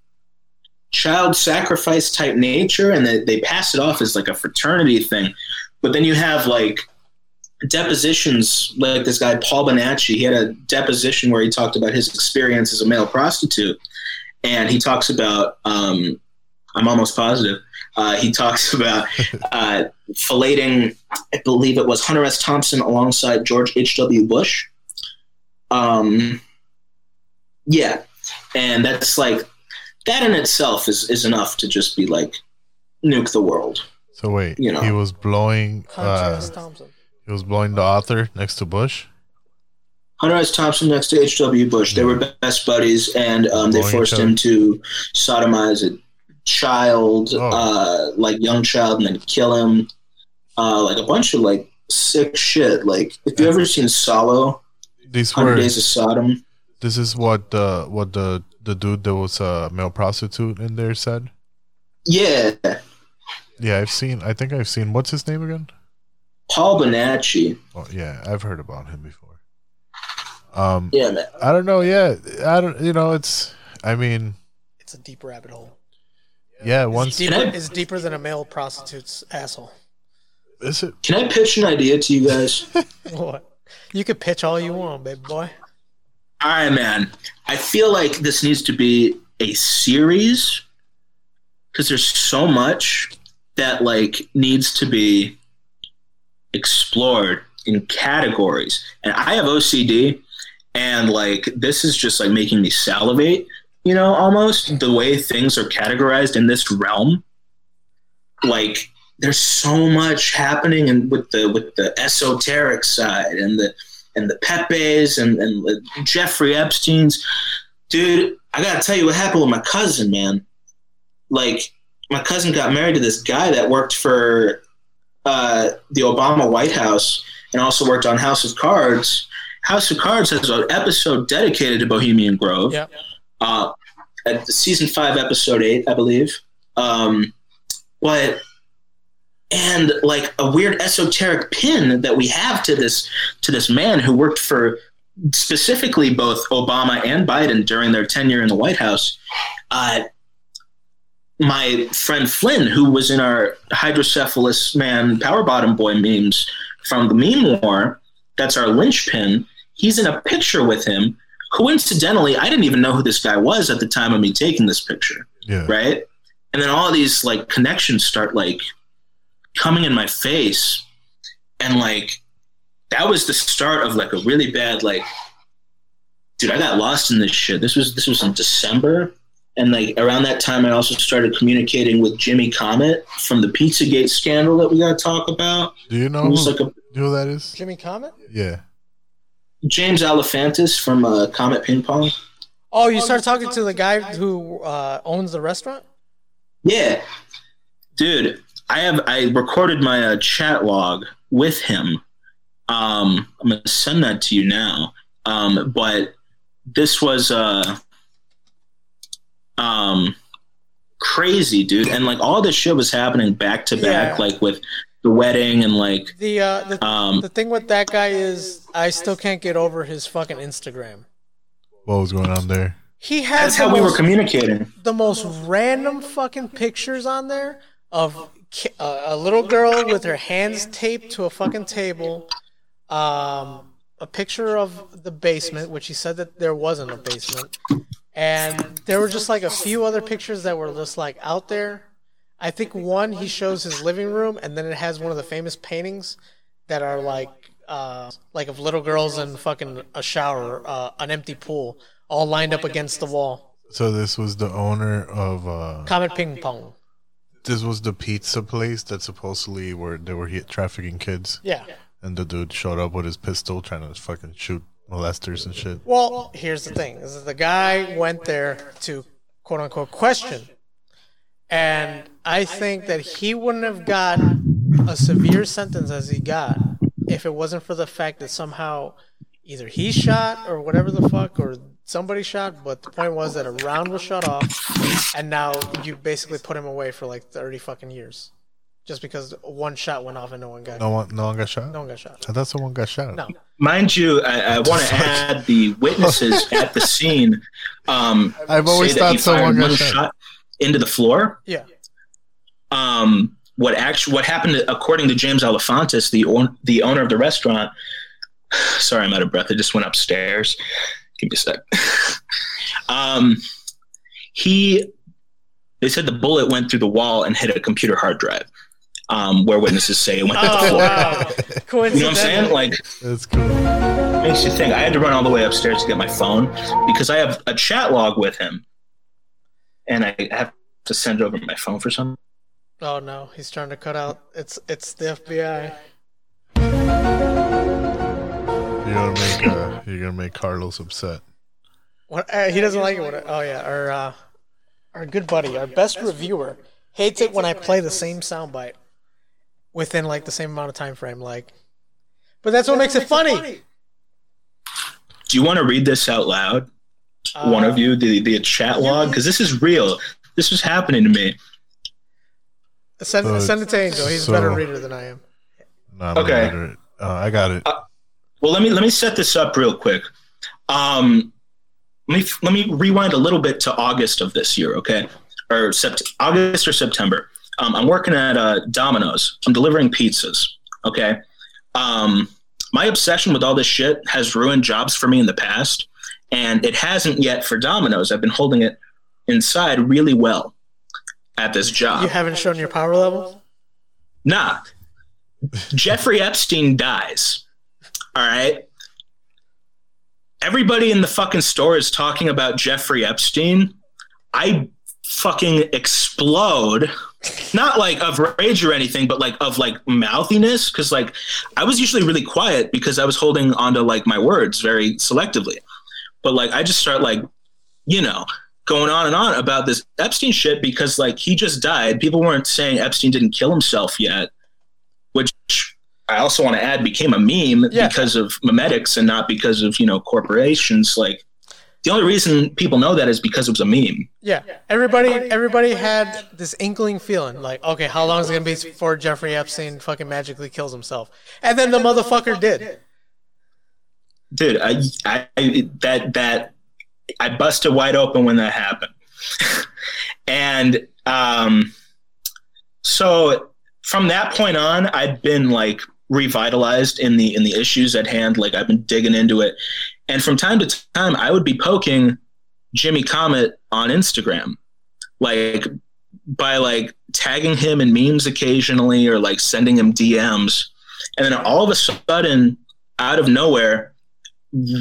D: child sacrifice type nature, and they, they pass it off as like a fraternity thing. But then you have like depositions, like this guy Paul Bonacci. He had a deposition where he talked about his experience as a male prostitute, and he talks about. Um, I'm almost positive. Uh, he talks about uh, filleting, I believe it was Hunter S. Thompson alongside George H.W. Bush. Um, yeah, and that's like that in itself is is enough to just be like nuke the world.
B: So wait,
D: You know.
B: he was blowing.
C: Hunter
B: Uh,
C: S. Thompson.
B: He was blowing the author next to Bush.
D: Hunter S. Thompson next to H.W. Bush. They were best buddies, and um, they forced him to sodomize a child,
B: Oh.
D: uh, like young child, and then kill him. Uh, like a bunch of like sick shit. Like if you ever seen Solo,
B: These
D: Hundred
B: were.
D: Days of Sodom.
B: This is what the what the the dude that was a male prostitute in there said.
D: Yeah,
B: Yeah, I've seen. I think I've seen. What's his name again?
D: Paul Bonacci.
B: Oh, yeah, I've heard about him before. Um,
D: Yeah, man.
B: I don't know. Yeah, I don't. You know, it's. I mean,
C: It's a deep rabbit hole.
B: yeah.
C: It's
B: Once
C: deeper,
D: I-
C: it's deeper than a male prostitute's asshole.
B: Is it?
D: Can I pitch an idea to you guys?
C: What? You could pitch all you want, baby boy.
D: All right, man. I feel like this needs to be a series because there's so much that like needs to be explored in categories. And I have OCD, and like this is just like making me salivate. You know, almost the way things are categorized in this realm. Like, there's so much happening, and with the with the esoteric side and the and the Pepes and and Jeffrey Epstein's. Dude, I gotta tell you what happened with my cousin, man. Like, my cousin got married to this guy that worked for uh, the Obama White House and also worked on House of Cards. House of Cards has an episode dedicated to Bohemian Grove.
C: Yep.
D: Uh, at season five, episode eight, I believe. Um, but and like a weird esoteric pin that we have to this to this man who worked for specifically both Obama and Biden during their tenure in the White House. Uh, my friend Flynn, who was in our hydrocephalus man power bottom boy memes from the meme war, that's our linchpin. He's in a picture with him. Coincidentally, I didn't even know who this guy was at the time of me taking this picture.
B: Yeah.
D: Right. And then all these like connections start like coming in my face. And like that was the start of like a really bad like dude, I got lost in this shit. This was this was in December and like around that time, I also started communicating with Jimmy Comet from the Pizzagate scandal that we got to talk about.
B: Do you know who,
D: like a
B: you know who that is?
C: Jimmy Comet?
B: Yeah.
D: James Alefantis from uh, Comet Ping Pong.
C: Oh, you started talking to the guy who uh, owns the restaurant?
D: Yeah, dude, I have I recorded my uh, chat log with him. Um, I'm gonna send that to you now. Um, but this was uh, um, crazy, dude, and like all this shit was happening back to back, like with the wedding and like
C: The uh, the,
D: Um,
C: the thing with that guy is I still can't get over his fucking Instagram.
B: What was going on there?
C: He has
D: that's
C: the
D: how we were communicating.
C: the most random fucking pictures on there of ki- uh, a little girl with her hands taped to a fucking table. Um, a picture of the basement, which he said that there wasn't a basement, and there were just like a few other pictures that were just like out there. I think one he shows his living room, and then it has one of the famous paintings that are like uh, like of little girls in fucking a shower, uh, an empty pool, all lined up against the wall.
B: So this was the owner of uh
C: Comet ping pong.
B: this was the pizza place that supposedly were they were hit trafficking kids.
C: Yeah.
B: And the dude showed up with his pistol trying to fucking shoot molesters and shit.
C: Well, here's the thing: is the guy went there to quote unquote question, and I think that he wouldn't have got a severe sentence as he got if it wasn't for the fact that somehow either he shot or whatever the fuck or somebody shot. But the point was that a round was shut off, and now you basically put him away for like thirty fucking years, just because one shot went off and no one got
B: No one no one got shot?
C: no one got shot.
B: I thought someone got shot.
C: No.
D: Mind you, I, I want to add the witnesses at the scene. Um,
B: I've always
D: say that he
B: thought someone
D: fired
B: got
D: one
B: shot.
D: into the floor.
C: Yeah.
D: Um, what actually what happened according to James Alefantis, the own, the owner of the restaurant? Sorry, I'm out of breath. I just went upstairs. Give me a sec. um, he they said the bullet went through the wall and hit a computer hard drive. Um, where witnesses say it went through the
C: Oh
D: floor.
C: wow!
D: You know what I'm saying? Like
B: That's cool.
D: makes you think. I had to run all the way upstairs to get my phone because I have a chat log with him, and I have to send over my phone for some.
C: Oh no, he's trying to cut out. It's it's the FBI.
B: You're gonna make uh, you're gonna make Carlos upset.
C: What uh, he doesn't like it. When oh yeah, our uh, our good buddy, our best reviewer, hates it when I play the same soundbite within like the same amount of time frame. Like, but that's what makes it funny.
D: Do you want to read this out loud? One
C: Uh,
D: of you, the the chat log, because this is real. This was happening to me.
C: Send
B: So-
C: send it to Angel. He's a better reader than I am.
B: No, I'm
D: Okay.
B: illiterate. Uh, I got it.
D: Well, let me let me set this up real quick. Um, let me let me rewind a little bit to August of this year, okay, or sept- August or September. Um, I'm working at uh, Domino's. I'm delivering pizzas. Okay. Um, my obsession with all this shit has ruined jobs for me in the past, and it hasn't yet for Domino's. I've been holding it inside really well at this job.
C: You haven't shown your power level?
D: Nah. Jeffrey Epstein dies. All right. Everybody in the fucking store is talking about Jeffrey Epstein. I fucking explode. Not like of rage or anything, but like of like mouthiness. Cause like I was usually really quiet because I was holding onto like my words very selectively. But like I just start like, you know, going on and on about this Epstein shit because like he just died. People weren't saying Epstein didn't kill himself yet, which I also want to add became a meme
C: Yeah.
D: because of memetics and not because of you know corporations. Like the only reason people know that is because it was a meme.
C: Yeah. Everybody everybody had this inkling feeling like, okay, how long is it gonna be before Jeffrey Epstein fucking magically kills himself? And then the motherfucker did.
D: Dude, I, I, I that that I busted wide open when that happened, and um, so from that point on, I've been like revitalized in the in the issues at hand. Like I've been digging into it, and from time to time, I would be poking Jimmy Comet on Instagram, like by like tagging him in memes occasionally or like sending him DMs, and then all of a sudden, out of nowhere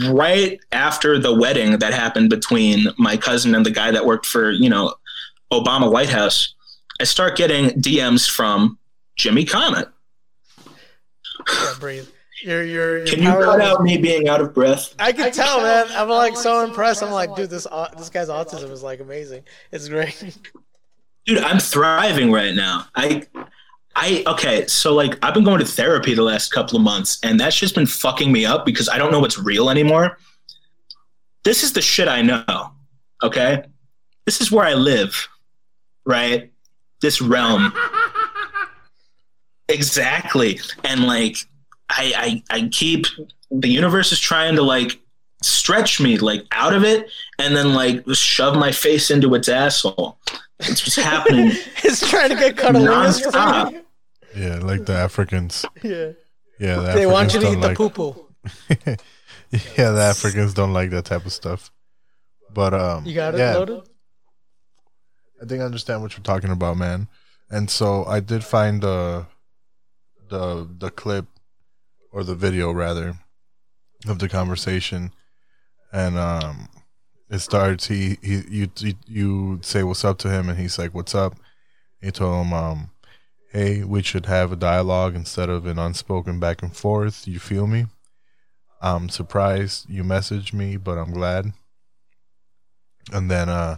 D: right after the wedding that happened between my cousin and the guy that worked for you know Obama White House, I start getting DMs from Jimmy Comet.
C: Breathe. Your your, your
D: Can you
C: power
D: cut out me being out of breath?
C: I can tell, man. I'm like so impressed. I'm like, dude, this au- this guy's autism is like amazing. It's great.
D: Dude, I'm thriving right now. I I okay, so like I've been going to therapy the last couple of months and that's just been fucking me up because I don't know what's real anymore. This is the shit I know. Okay? This is where I live. Right? This realm. exactly. And like I I I keep the universe is trying to like stretch me like out of it and then like shove my face into its asshole. It's what's happening.
C: It's trying to get cunnilingus from
D: Nonstop.
C: you.
B: Yeah, like the Africans.
C: Yeah.
B: Yeah, the
C: They want you to
B: Africans
C: eat the
B: don't
C: poo poo.
B: yeah, the Africans don't like that type of stuff. But um,
C: You got it
B: yeah,
C: loaded?
B: I think I understand what you're talking about, man. And so I did find the the the clip or the video rather of the conversation, and um, it starts. He he you you, you say what's up to him, and he's like, "What's up?" He told him, um, "Hey, we should have a dialogue instead of an unspoken back and forth." You feel me? I'm surprised you messaged me, but I'm glad. And then uh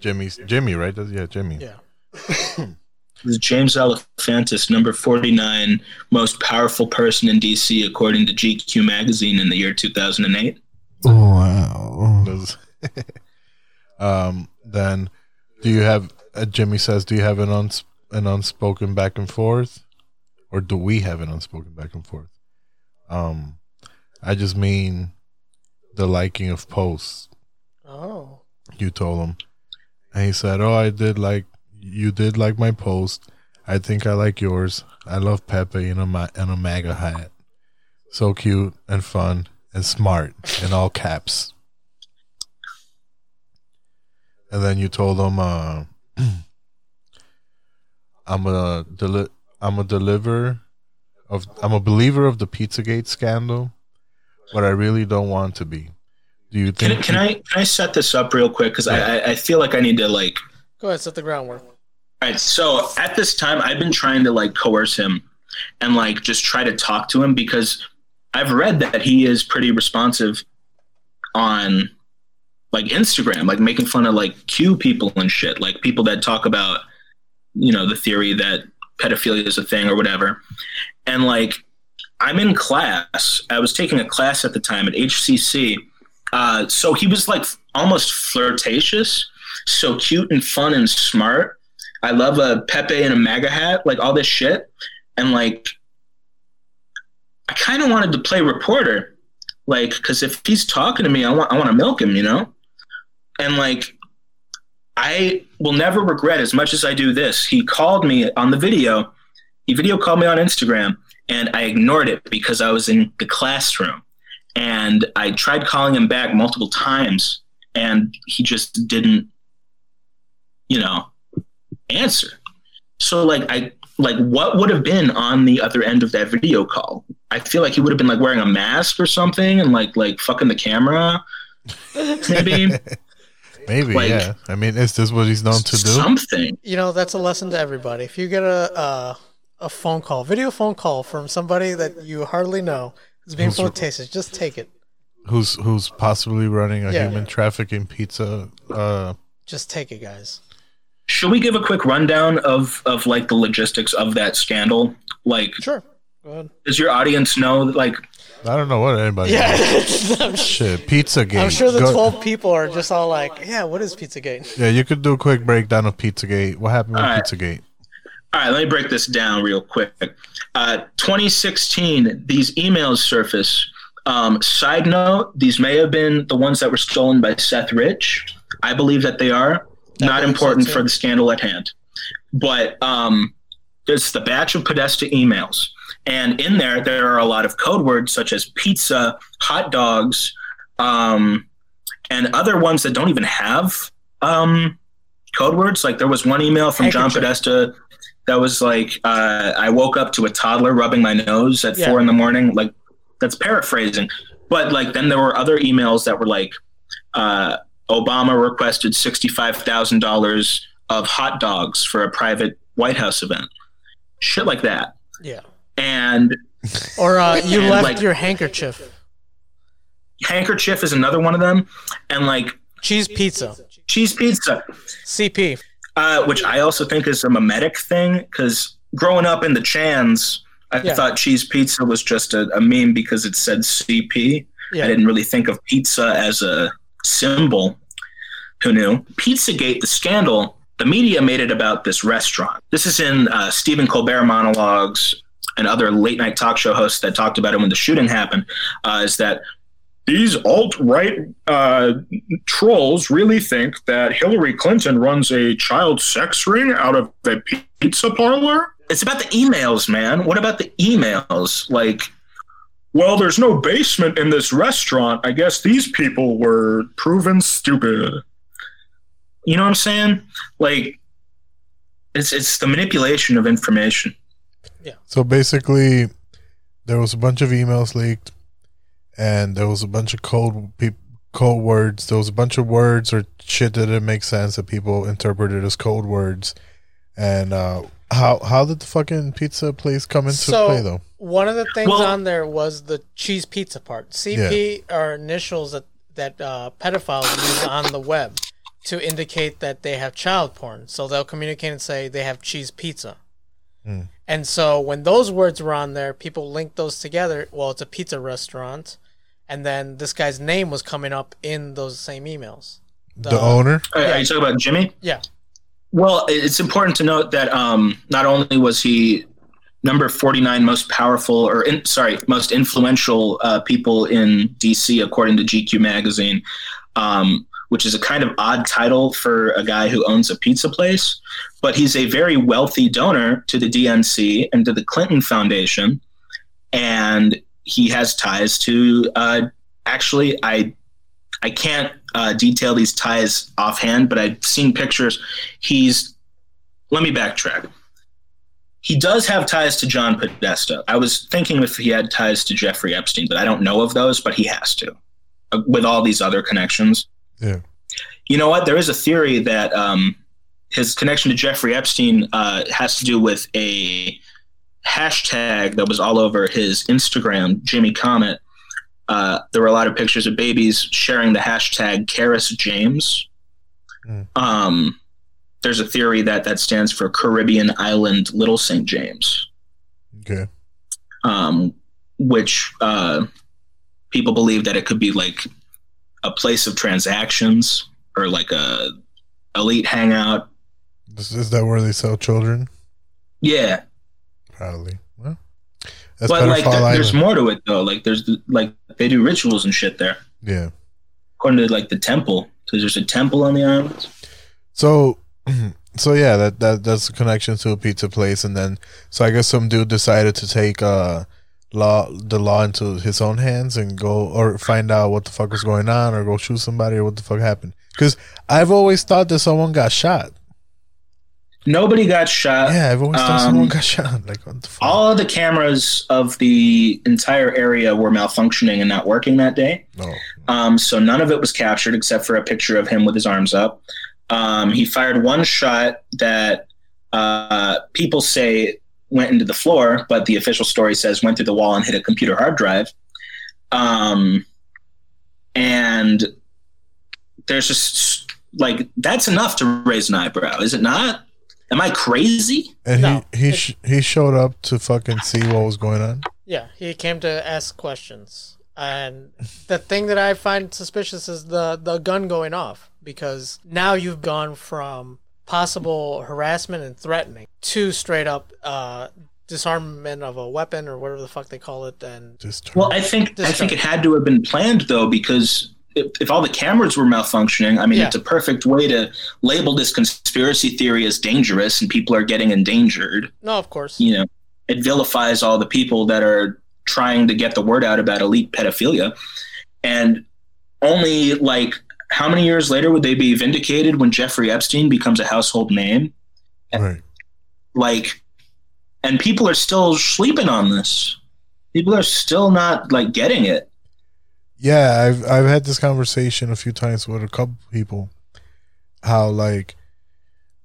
B: Jimmy's Jimmy, right? Yeah, Jimmy.
C: Yeah.
D: It was James Alefantis, number 49 most powerful person in DC, according to GQ magazine in the year 2008.
B: Wow. um. Then, do you have? Uh, Jimmy says, "Do you have an uns- an unspoken back and forth, or do we have an unspoken back and forth?" Um, I just mean the liking of posts.
C: Oh.
B: You told him, and he said, "Oh, I did like you did like my post. I think I like yours. I love Pepe in a ma- in a MAGA hat. So cute and fun and smart in all caps." And then you told him, uh, "I'm a deli- I'm a deliver of I'm a believer of the Pizzagate scandal, but I really don't want to be. Do you
D: Can,
B: think?
D: can I can I set this up real quick? Because I, I, I feel like I need to like
C: Go ahead, set the groundwork.
D: Right. So at this time, I've been trying to like coerce him and like just try to talk to him because I've read that he is pretty responsive on like Instagram, like making fun of like Q people and shit, like people that talk about, you know, the theory that pedophilia is a thing or whatever. And like, I'm in class. I was taking a class at the time at HCC. Uh, so he was like almost flirtatious, so cute and fun and smart. I love a Pepe and a MAGA hat, like all this shit. And like, I kind of wanted to play reporter, like, because if he's talking to me, I want I want to milk him, you know. And like, I will never regret as much as I do this. He called me on the video. He video called me on Instagram, and I ignored it because I was in the classroom. And I tried calling him back multiple times, and he just didn't, you know, answer. So like I like what would have been on the other end of that video call? I feel like he would have been like wearing a mask or something and like like fucking the camera. Maybe
B: Maybe,
D: Like-
B: yeah. I mean, is this what he's known to do?
D: something.
C: You know, that's a lesson to everybody. If you get a a, a phone call, video phone call from somebody that you hardly know who's being
B: Who's-
C: flirtatious, just take it.
B: Who's who's possibly running a
C: Yeah.
B: human trafficking pizza? Uh,
C: Just take it, guys.
D: Should we give a quick rundown of of like the logistics of that scandal? Like,
C: Sure. Go ahead.
D: does your audience know? Like,
B: I don't know what anybody.
C: Yeah. I'm,
B: Shit, pizza game.
C: I'm sure the
B: Go-
C: 12 people are just all like, yeah, what is Pizzagate?
B: Yeah, you could do a quick breakdown of Pizzagate. What happened with
D: All right.
B: Pizzagate?
D: All right, let me break this down real quick. Uh, 2016, these emails surface. Um, side note: These may have been the ones that were stolen by Seth Rich. I believe that they are. Not important for the scandal at hand, but um, it's the batch of Podesta emails, and in there there are a lot of code words such as pizza, hot dogs, um, and other ones that don't even have um, code words. Like there was one email from John Podesta that was like, uh, "I woke up to a toddler rubbing my nose at
C: Yeah.
D: four in the morning." Like that's paraphrasing, but like then there were other emails that were like, uh, "Obama requested sixty-five thousand dollars of hot dogs for a private White House event." Shit like that,
C: Yeah.
D: and
C: Or uh, you
D: And,
C: left
D: like-
C: your handkerchief.
D: handkerchief is another one of them, and like
C: Cheese pizza.
D: cheese pizza.
C: CP.
D: uh, which I also think is a memetic thing because growing up in the Chans, I
C: Yeah.
D: thought cheese pizza was just a, a meme because it said CP.
C: Yeah.
D: I didn't really think of pizza as a symbol. Who knew? Pizzagate, the scandal, the media made it about this restaurant. This is in uh, Stephen Colbert monologues and other late night talk show hosts that talked about it when the shooting happened. Uh, is that these alt right uh, trolls really think that Hillary Clinton runs a child sex ring out of a pizza parlor? It's about the emails, man. What about the emails? Like, well, there's no basement in this restaurant. I guess these people were proven stupid. You know what I'm saying? Like, it's it's the manipulation of information. Yeah.
B: So basically, there was a bunch of emails leaked, and there was a bunch of code peop code words. There was a bunch of words or shit that didn't make sense that people interpreted as code words. And uh, how how did the fucking pizza place come into
C: so
B: play though?
C: one of the things
D: Well-
C: on there was the cheese pizza part. CP are initials that that uh, pedophiles use on the web to indicate that they have child porn. So they'll communicate and say they have cheese pizza.
B: Hmm.
C: And so when those words were on there, people linked those together. Well, it's a pizza restaurant, and then this guy's name was coming up in those same emails.
B: The owner.
D: Are, are you talking about Jimmy?
C: Yeah.
D: Well, it's important to note that um, not only was he number 49 most powerful, or in, sorry, most influential uh, people in DC, according to GQ magazine, um, which is a kind of odd title for a guy who owns a pizza place, but he's a very wealthy donor to the DNC and to the Clinton Foundation, and he has ties to. Uh, actually, I I can't uh, detail these ties offhand, but I've seen pictures. He's let me backtrack. He does have ties to John Podesta. I was thinking if he had ties to Jeffrey Epstein, but I don't know of those. But he has to, uh, with all these other connections.
B: Yeah.
D: You know what? There is a theory that um, his connection to Jeffrey Epstein uh, has to do with a hashtag that was all over his Instagram, Jimmy Comet. Uh, there were a lot of pictures of babies sharing the hashtag Karis James.
B: Mm.
D: Um, there's a theory that that stands for Caribbean Island Little St. James,
B: Okay.
D: um, which uh, people believe that it could be like a place of transactions or like a elite hangout.
B: Is, is that where they sell children?
D: Yeah,
B: Probably. That's
D: but like there- there's more to it though. Like there's like they do rituals and shit there,
B: Yeah.
D: according to like the temple. Because there's a temple on the island.
B: So, so yeah, that that that's a connection to a pizza place, and then so I guess some dude decided to take uh law the law into his own hands and go or find out what the fuck was going on or go shoot somebody or what the fuck happened. Because I've always thought that someone got shot.
D: Nobody got shot.
B: Yeah, I've always thought
D: Um,
B: someone got shot. Like what the fuck?
D: All of the cameras of the entire area were malfunctioning and not working that day.
B: No.
D: Um, so none of it was captured except for a picture of him with his arms up. Um, he fired one shot that uh, people say went into the floor, but the official story says went through the wall and hit a computer hard drive. Um, and there's just like that's enough to raise an eyebrow, is it not? Am I crazy?
B: And
C: No,
B: he he sh- he showed up to fucking see what was going on.
C: Yeah, he came to ask questions. And the thing that I find suspicious is the, the gun going off because now you've gone from possible harassment and threatening to straight up uh, disarmament of a weapon or whatever the fuck they call it. And
B: Just
D: Well, I think I think it had to have been planned though, because if, if all the cameras were malfunctioning, I mean,
C: Yeah.
D: it's a perfect way to label this conspiracy theory as dangerous, and people are getting endangered.
C: no, of course.
D: You know, it vilifies all the people that are trying to get the word out about elite pedophilia, and only like how many years later would they be vindicated when Jeffrey Epstein becomes a household name?
B: right.
D: like and people are still sleeping on this people are still not like getting it
B: Yeah, I've I've had this conversation a few times with a couple people. How like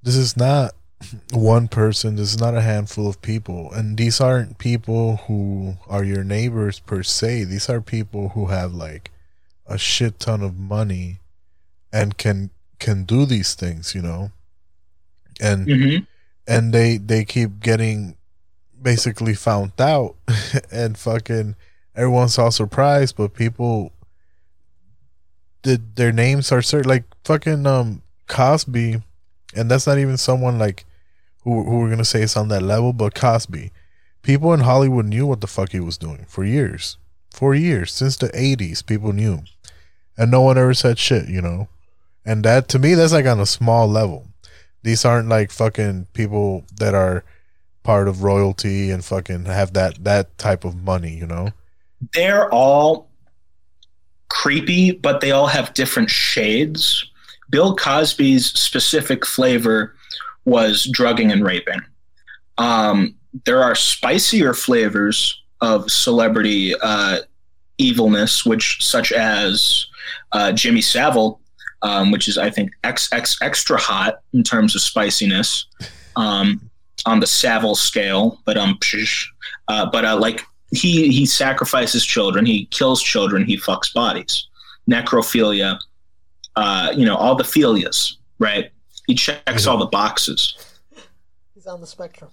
B: this is not one person, this is not a handful of people. And these aren't people who are your neighbors per se. These are people who have like a shit ton of money and can can do these things, you know. And
D: Mhm.
B: and they they keep getting basically found out and fucking everyone's all surprised but people did their names are certain like fucking um Cosby and that's not even someone like who who we're gonna say is on that level but Cosby. People in Hollywood knew what the fuck he was doing for years for years since the 80s people knew and no one ever said shit you know? And that to me that's like on a small level. These aren't like fucking people that are part of royalty and fucking have that that type of money you know
D: they're all creepy but they all have different shades bill cosby's specific flavor was drugging and raping um, there are spicier flavors of celebrity uh, evilness which such as uh, jimmy savile um, which is I think X X extra hot in terms of spiciness um, on the Savile scale. But um, psh, uh, but uh, like he he sacrifices children, he kills children, he fucks bodies, necrophilia, uh, you know all the philias, right? He checks all the boxes.
C: He's on the spectrum.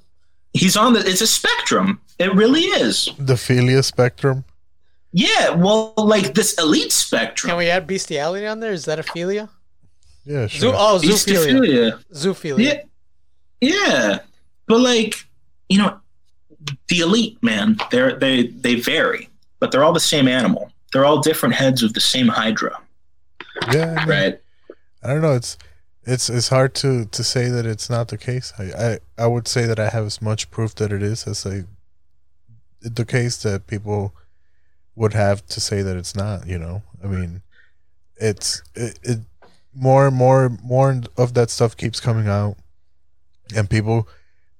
D: He's on the. It's a spectrum. It really is.
B: the philia spectrum
D: Yeah. Well, like this elite spectrum.
C: Can we add bestiality on there? Is that a philia?
B: yeah
C: Zoo, oh, zoophilia. Zoophilia.
D: Yeah, yeah, but like you know, the elite man, they're they they vary, but they're all the same animal. They're all different heads of the same hydra,
B: yeah I mean,
D: right?
B: I don't know. It's it's it's hard to to say that it's not the case. I I, I would say that I have as much proof that it is as I the case that people would have to say that it's not. You know, I mean, it's it, it more and more more of that stuff keeps coming out, and people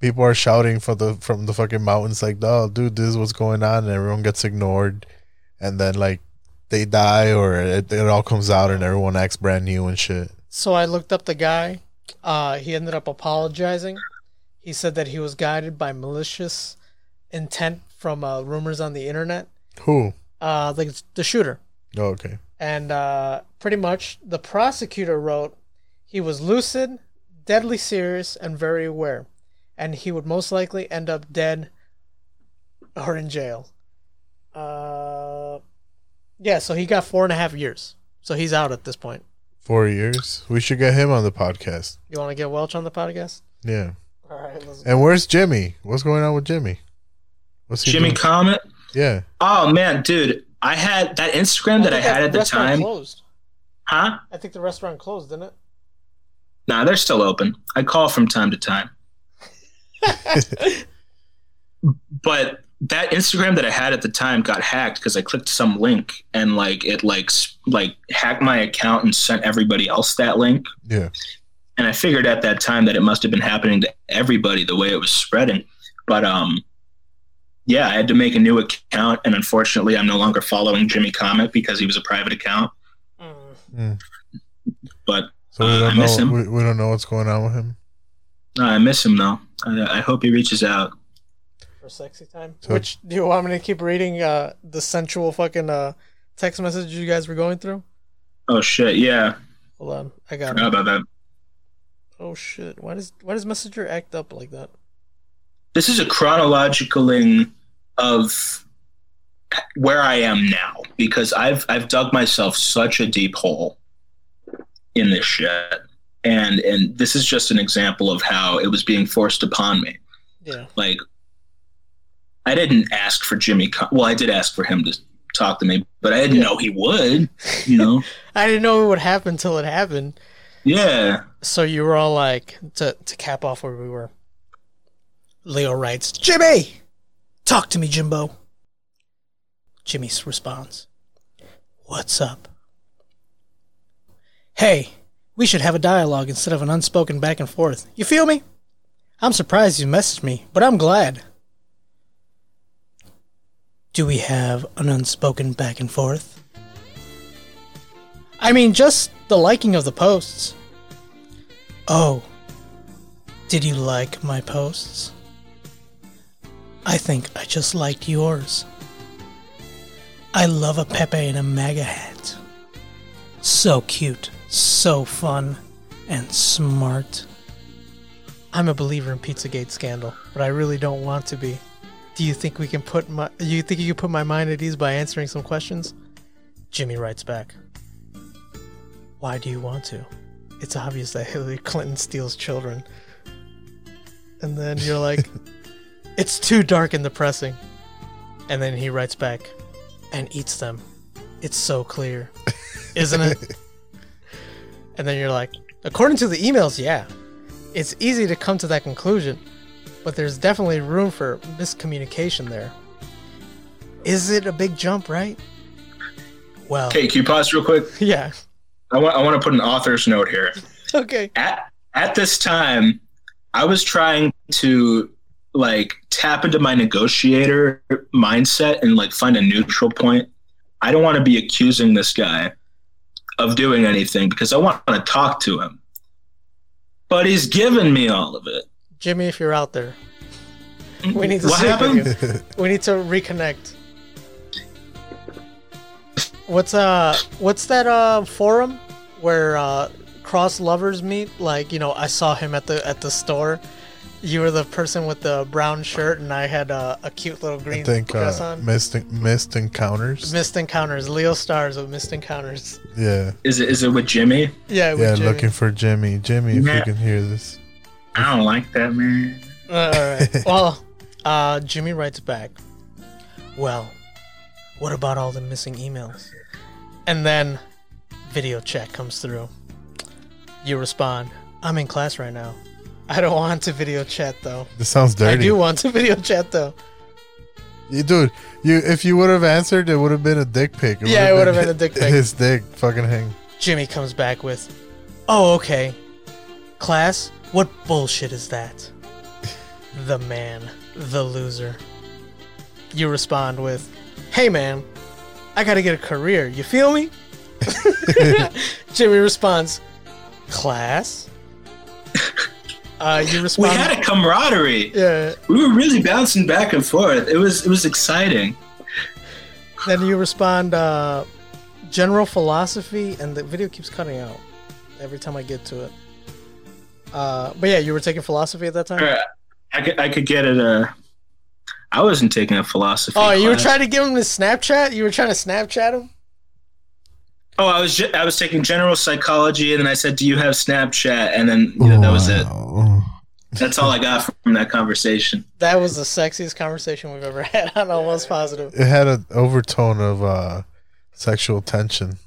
B: people are shouting for the from the fucking mountains like, "Oh, dude, this is what's going on," and everyone gets ignored, and then like they die or it, it all comes out and everyone acts brand new and shit.
C: So I looked up the guy. Uh, he ended up apologizing. He said that he was guided by malicious intent from uh, rumors on the internet.
B: Who?
C: Uh, like the shooter.
B: Oh, okay.
C: And uh, pretty much the prosecutor wrote he was lucid, deadly serious, and very aware. And he would most likely end up dead or in jail. Uh, yeah, so he got four and a half years. So he's out at this point.
B: Four years. We should get him on the podcast.
C: You want to get Welch on the podcast?
B: Yeah.
C: All right, let's
B: And where's Jimmy? What's going on with Jimmy? What's he
D: Jimmy
B: doing?
D: Comet.
B: Yeah.
D: Oh man, dude, I had that Instagram that I
C: think
D: had at the time.
C: Closed.
D: Huh?
C: I think the restaurant closed, didn't it?
D: Nah, they're still open. I call from time to time. But that Instagram that I had at the time got hacked because I clicked some link and like it like like hacked my account and sent everybody else that link.
B: Yeah.
D: And I figured at that time that it must have been happening to everybody the way it was spreading. But um yeah, I had to make a new account and unfortunately I'm no longer following Jimmy Comet because he was a private account.
B: Mm.
D: But
B: So we
D: uh, I
B: don't
D: miss
B: know.
D: him.
B: We, we don't know what's going on with him.
D: Uh, I miss him though. I, I hope he reaches out.
C: For sexy time.
B: So-
C: Which do you want me to keep reading uh, the sensual fucking uh, text message you guys were going through?
D: Oh shit, yeah.
C: Hold on, I got
D: Forgot
C: it.
D: about that.
C: Oh shit! Why does why does Messenger act up like that?
D: This is a chronologicaling of where I am now because I've I've dug myself such a deep hole in this shit. And and this is just an example of how it was being forced upon me.
C: Yeah.
D: Like I didn't ask for Jimmy Co- well I did ask for him to talk to me, but I didn't know he would, you know.
C: I didn't know it would happen until it happened.
D: yeah.
C: So you were all like, to to cap off where we were. Leo writes, Jimmy, talk to me, Jimbo. Jimmy responds, What's up? Hey, we should have a dialogue instead of an unspoken back and forth. You feel me? I'm surprised you messaged me, but I'm glad. Do we have an unspoken back and forth? I mean, just the liking of the posts. Oh, did you like my posts? I think I just liked yours. I love a Pepe in a MAGA hat. So cute, so fun, and smart. I'm a believer in Pizzagate scandal, but I really don't want to be. Do you think we can put my you think you can put my mind at ease by answering some questions? Jimmy writes back. Why do you want to? It's obvious that Hillary Clinton steals children. And then you're like, it's too dark and depressing. And then he writes back, and eats them. It's so clear, isn't it? And then you're like, according to the emails, yeah. It's easy to come to that conclusion, but there's definitely room for miscommunication there. Is it a big jump, right? Well,
D: Okay, can you pause real quick?
C: yeah.
D: I want I want to put an author's note here.
C: Okay.
D: at at this time i was trying to like tap into my negotiator mindset and like find a neutral point i don't want to be accusing this guy of doing anything because i want to talk to him but he's given me all of it
C: Jimmy, if you're out there, we need to
D: What happened?
C: you. We need to reconnect. What's uh what's that uh forum where uh cross lovers meet? Like, you know, I saw him at the at the store. You were the person with the brown shirt and I had uh, a cute little
B: I
C: green
B: think
C: dress
B: uh,
C: on.
B: missed missed encounters.
C: Missed Encounters, Leo Stars of Missed Encounters.
B: Yeah.
D: is it is it with jimmy
C: Yeah, with
B: Yeah,
C: Jimmy.
B: looking for Jimmy. Jimmy, if
D: Yeah.
B: you can hear this.
D: i don't like that man
C: Uh, all right. well, uh, Jimmy writes back. Well, what about all the missing emails? And then, video chat comes through. You respond. I'm in class right now. I don't want to video chat though.
B: This sounds dirty.
C: I do want to video chat though.
B: You, dude, you if you would have answered, it would have been a dick pic.
C: Yeah, it would have been a dick pic.
B: His dick fucking hang.
C: Jimmy comes back with, "Oh, okay. Class, what bullshit is that?" the man, the loser. You respond with, "Hey man, I got to get a career. You feel me?" Jimmy responds, "Class." Uh, you
D: we had a camaraderie
C: yeah.
D: we were really bouncing back and forth it was it was exciting
C: Then you respond, uh, "General philosophy," and the video keeps cutting out every time I get to it. Uh, but yeah, you were taking philosophy at that time.
D: Right, I could, I could get it. Uh, I wasn't taking a philosophy.
C: Oh, you were trying to give him the Snapchat? You were trying to Snapchat him?
D: Oh, I was ju- I was taking general psychology, and then I said, "Do you have Snapchat?" And then you know that was it. That's all I got from that conversation.
C: That was the sexiest conversation we've ever had on Almost Positive.
B: It had an overtone of uh, sexual tension.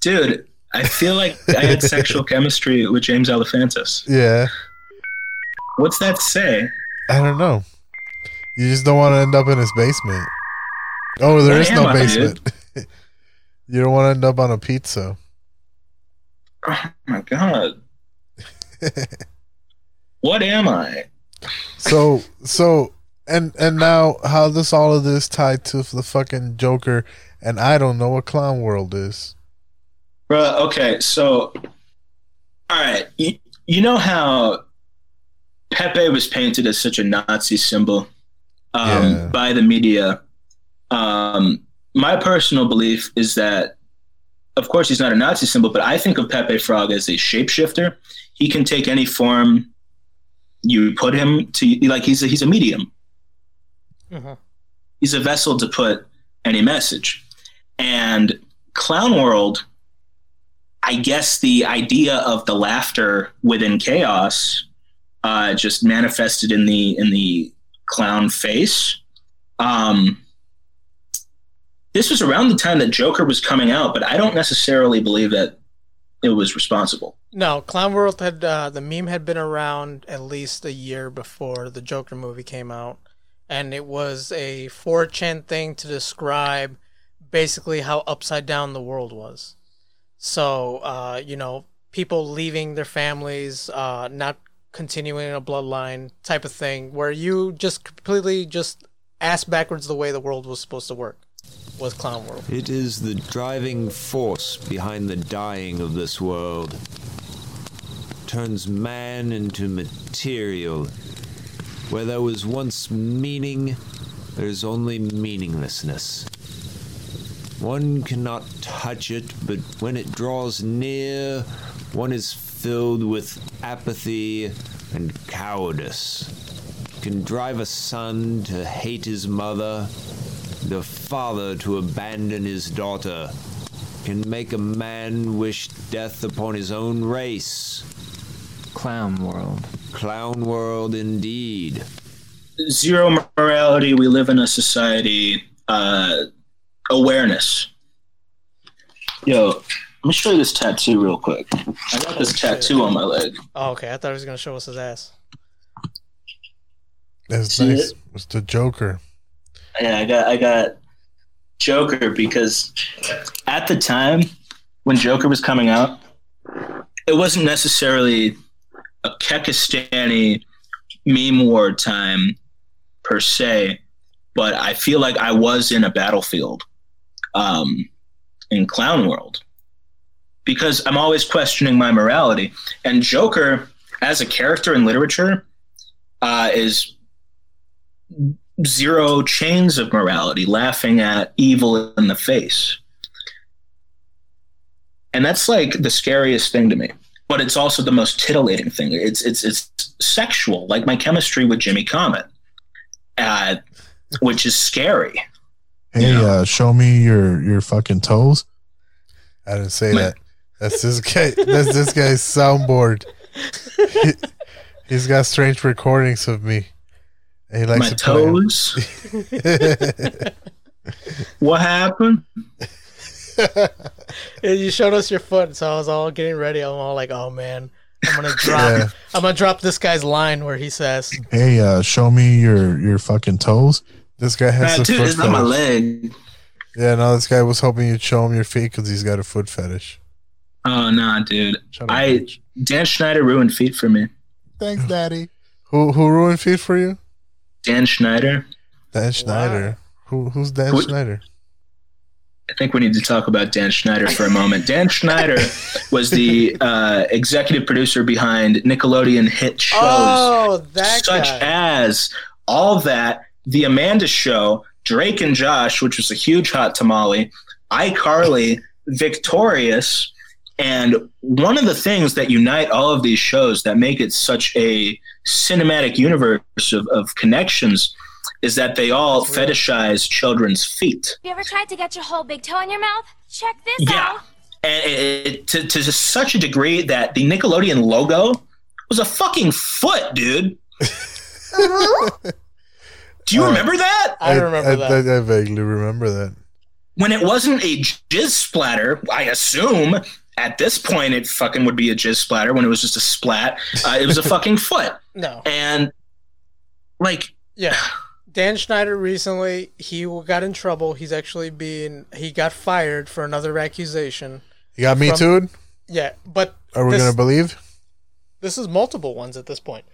D: Dude, I feel like I had sexual chemistry with James Alefantis.
B: Yeah.
D: What's that say?
B: I don't know. You just don't want to end up in his basement. Oh, there
D: What
B: is
D: am
B: no basement. you don't want to end up on a pizza.
D: Oh my god. what am I?
B: So so and and now how does all of this tie to the fucking Joker and I don't know what Clown World is.
D: Bruh, okay, so all right, you, you know how Pepe was painted as such a Nazi symbol um,
B: Yeah.
D: by the media. Um, my personal belief is that, of course, he's not a Nazi symbol, but I think of Pepe Frog as a shapeshifter. He can take any form you put him to. Like he's a, he's a medium.
C: Mhm.
D: He's a vessel to put any message. And Clown World, I guess the idea of the laughter within chaos uh, just manifested in the in the clown face. Um, this was around the time that Joker was coming out, but I don't necessarily believe that it was responsible.
C: No, Clown World had uh, the meme had been around at least a year before the Joker movie came out, and it was a 4chan thing to describe basically how upside down the world was. So, uh, you know, people leaving their families, uh, not continuing a bloodline type of thing, where you just completely just ass backwards the way the world was supposed to work. Was Clown World.
J: It is the driving force behind the dying of this world. Turns man into material. Where there was once meaning, there's only meaninglessness. One cannot touch it, but when it draws near, one is filled with apathy and cowardice. Can drive a son to hate his mother, the father to abandon his daughter, can make a man wish death upon his own race.
K: Clown World.
J: Clown World indeed.
D: Zero morality. We live in a society. Uh, awareness. Yo, let me show you this tattoo real quick. I got this tattoo on my leg.
C: Oh, okay. I thought he was gonna show us his ass.
B: That's
D: See
B: nice.
D: it?
B: It's the Joker.
D: Yeah, I got I got Joker because at the time when Joker was coming out, it wasn't necessarily a Kekistani meme war time per se, but I feel like I was in a battlefield um, in Clown World because I'm always questioning my morality. And Joker, as a character in literature, uh, is zero chains of morality, laughing at evil in the face. And that's like the scariest thing to me. But it's also the most titillating thing. It's it's it's sexual, like my chemistry with Jimmy Comet, uh, which is scary.
B: Hey, uh, show me your your fucking toes. I didn't say
D: My-
B: that. That's this guy. That's this guy's soundboard. He, he's got strange recordings of me. And he likes
D: my
B: to
D: toes. what happened?
C: Yeah, you showed us your foot, so I was all getting ready. I'm all like, "Oh man, I'm gonna drop.
B: Yeah.
C: I'm gonna drop this guy's line where he says,
B: Hey, uh, show me your your fucking toes. This guy has
D: Uh,
B: a
D: dude,
B: foot
D: it's not my
B: fetish.
D: leg.
B: Yeah, no, this guy was hoping you'd show him your feet because he's got a foot fetish.
D: Oh nah, dude.
B: Shut up,
D: I Dan Schneider ruined feet for me.
B: Thanks, Daddy. Who who ruined feet for you?
D: Dan Schneider.
B: Dan Schneider. Who who's Dan
D: Who-
B: Schneider?
D: I think we need to talk about Dan Schneider for a moment. Dan Schneider was the uh, executive producer behind Nickelodeon hit shows
C: "Oh,
D: such
C: guy."
D: as All That, The Amanda Show, Drake and Josh, which was a huge hot tamale, iCarly, Victorious, and one of the things that unite all of these shows that make it such a cinematic universe of, of connections is that they all fetishize children's feet.
L: You ever tried to get your whole big toe in your mouth? Check this
D: Yeah.
L: out.
D: and it, it, to, to such a degree that the Nickelodeon logo was a fucking foot, dude. Do you
B: Uh,
D: remember that?
C: I remember
B: I,
C: that.
B: I, I vaguely remember that.
D: When it wasn't a jizz splatter, I assume, at this point, it fucking would be a jizz splatter when it was just a splat. Uh, it was a fucking foot.
C: No.
D: And like,
C: Yeah. Dan Schneider recently he got in trouble. He's actually being he got fired for another accusation.
B: You got me
C: From-
B: too?
C: Yeah, but
B: Are we
C: this,
B: gonna believe?
C: this is multiple ones at this point.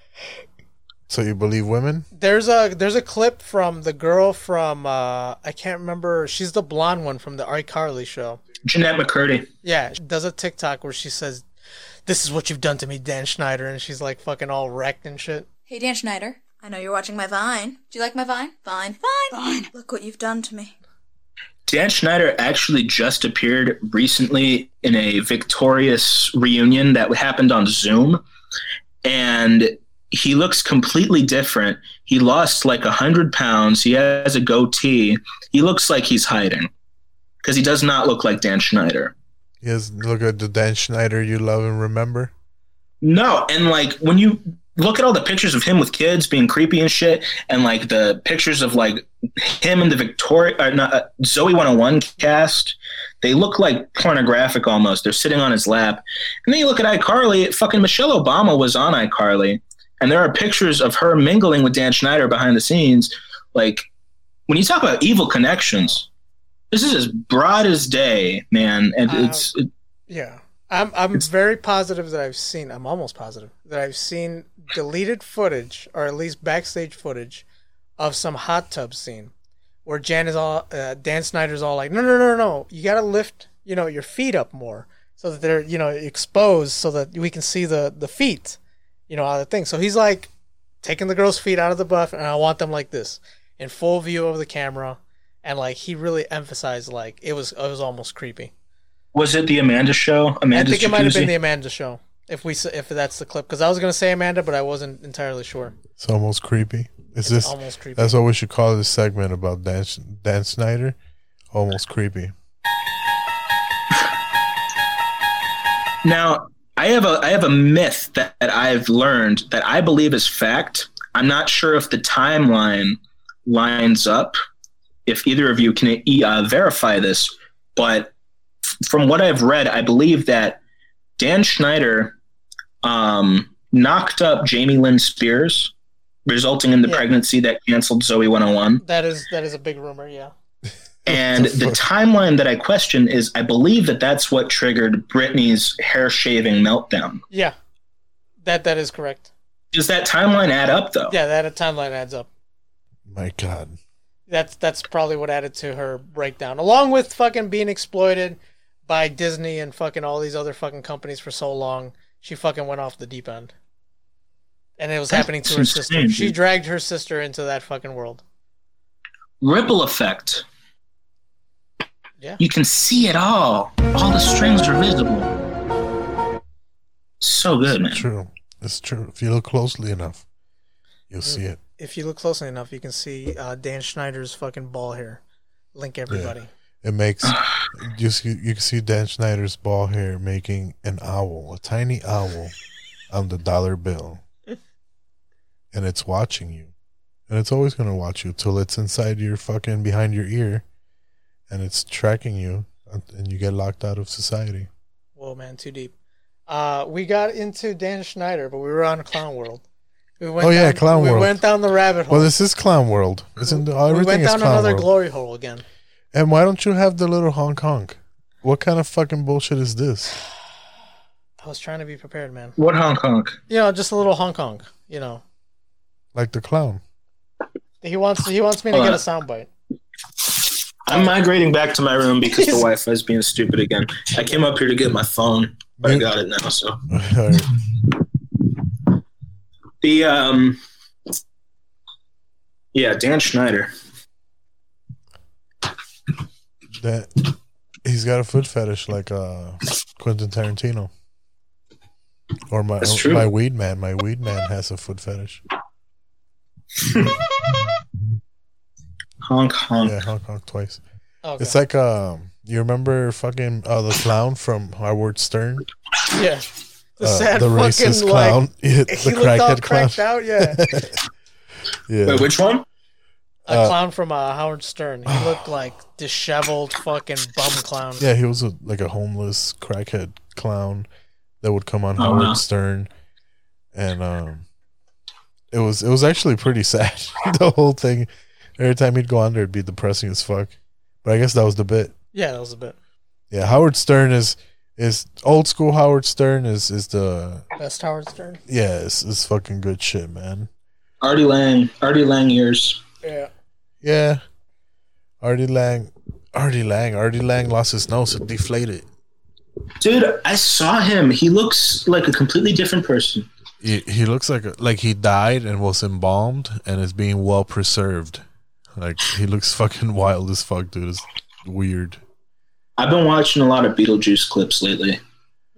B: So you believe women?
C: There's a there's a clip from the girl from uh I can't remember she's the blonde one from the iCarly show.
D: Jennette McCurdy.
C: Yeah, she does a TikTok where she says, "This is what you've done to me, Dan Schneider," and she's like fucking all wrecked and shit.
M: Hey, Dan Schneider. I know you're watching my Vine. Do you like my Vine? Vine. Vine. Vine. Look what you've done to me.
D: Dan Schneider actually just appeared recently in a victorious reunion that happened on Zoom, and he looks completely different. He lost like a hundred pounds. He has a goatee. He looks like he's hiding because he does not look like Dan Schneider.
B: Yes. Look at the Dan Schneider you love and remember.
D: No, and like when you look at all the pictures of him with kids being creepy and shit, and like the pictures of like him and the Victoria, uh, not, uh, Zoe 101 cast, they look like pornographic almost. They're sitting on his lap. And then you look at iCarly, fucking Michelle Obama was on iCarly, and there are pictures of her mingling with Dan Schneider behind the scenes. Like when you talk about evil connections, this is as broad as day, man. And
C: Uh,
D: it's it,
C: Yeah. I'm I'm very positive that I've seen I'm almost positive that I've seen deleted footage or at least backstage footage of some hot tub scene where Jan is all uh, Dan Schneider's all like no no no no you got to lift you know your feet up more so that they're you know exposed so that we can see the the feet you know out of the thing so he's like taking the girl's feet out of the buff and I want them like this in full view of the camera and like he really emphasized like it was it was almost creepy
D: was it the Amanda show? Amanda
C: I think it might have been the Amanda show. If we if that's the clip, because I was gonna say Amanda, but I wasn't entirely sure.
B: It's almost creepy. Is this
C: almost creepy.
B: That's what we should call this segment about Dan, Dan Schneider. Almost creepy.
D: Now, I have a I have a myth that, that I've learned that I believe is fact. I'm not sure if the timeline lines up. If either of you can uh, verify this, but from what I've read, I believe that Dan Schneider um, knocked up Jamie Lynn Spears, resulting in the pregnancy that canceled Zoe 101.
C: That is that is a big rumor. Yeah.
D: And the timeline that I question is I believe that that's what triggered Britney's hair shaving meltdown.
C: Yeah. That that is correct.
D: Does that timeline add up though?
C: Yeah, that timeline adds up.
B: My God.
C: That's that's probably what added to her breakdown, along with fucking being exploited by Disney and fucking all these other fucking companies for so long. She fucking went off the deep end, and it was
D: That's
C: happening to her
D: insane,
C: sister. She dragged her sister into that fucking world.
D: Ripple effect.
C: Yeah.
D: You can see it all. All the strings are visible. So good, man.
B: It's true. It's true. If you look closely enough, you'll mm. see it.
C: If you look closely enough, you can see uh, Dan Schneider's fucking ball hair. Link everybody.
B: It makes you see you can see Dan Schneider's ball hair making an owl, a tiny owl, on the dollar bill, and it's watching you, and it's always gonna watch you till it's inside your fucking behind your ear, and it's tracking you, and you get locked out of society.
C: Whoa, man, too deep. Uh, we got into Dan Schneider, but we were on Clown World. We went
B: Oh yeah,
C: down,
B: Clown
C: we
B: World.
C: We went down the rabbit hole.
B: Well, this is Clown World. Isn't everything
C: we went
B: is
C: down
B: Clown
C: another
B: World?
C: glory hole again.
B: And why don't you have the little honk honk? What kind of fucking bullshit is this?
C: I was trying to be prepared, man.
D: What Hong Kong?
C: You know, just a little Hong Kong. You know,
B: Like the clown.
C: he wants he wants me to
D: Hold
C: get
D: on.
C: a soundbite.
D: I'm migrating back to my room because the Wi-Fi is being stupid again. I came up here to get my phone, but I got it now. So the um, yeah, Dan Schneider.
B: That he's got a foot fetish like uh Quentin Tarantino. Or my
D: That's true.
B: my weed man. My weed man has a foot fetish.
D: Honk honk.
B: Yeah, honk honk twice.
C: Okay.
B: It's like um you remember fucking uh the clown from Howard Stern?
C: Yeah. The
B: Uh,
C: sad
B: the
C: fucking
B: racist
C: like
B: clown. Yeah,
C: he
B: the
C: looked all
B: crackhead clown.
C: cracked out. Yeah,
B: Yeah.
D: Wait, which one?
C: a
B: Uh,
C: clown from uh, Howard Stern. He looked like disheveled fucking bum clown.
B: Yeah, he was a, like a homeless crackhead clown that would come on
D: Oh,
B: Howard
D: no.
B: Stern, and um, it was it was actually pretty sad. the whole thing. Every time he'd go on there, it'd be depressing as fuck. But I guess that was the bit.
C: Yeah, that was the bit.
B: Yeah, Howard Stern is is old school. Howard Stern is is the
C: Best Howard Stern.
B: yeah, it's, it's fucking good shit, man.
D: Artie Lange, Artie Lange years.
C: Yeah.
B: Yeah, Artie Lange, Artie Lange, Artie Lange lost his nose, it deflated.
D: Dude, I saw him. He looks like a completely different person.
B: He, he looks like a, like he died and was embalmed and is being well preserved. Like he looks fucking wild as fuck, dude. It's weird.
D: I've been watching a lot of Beetlejuice clips lately.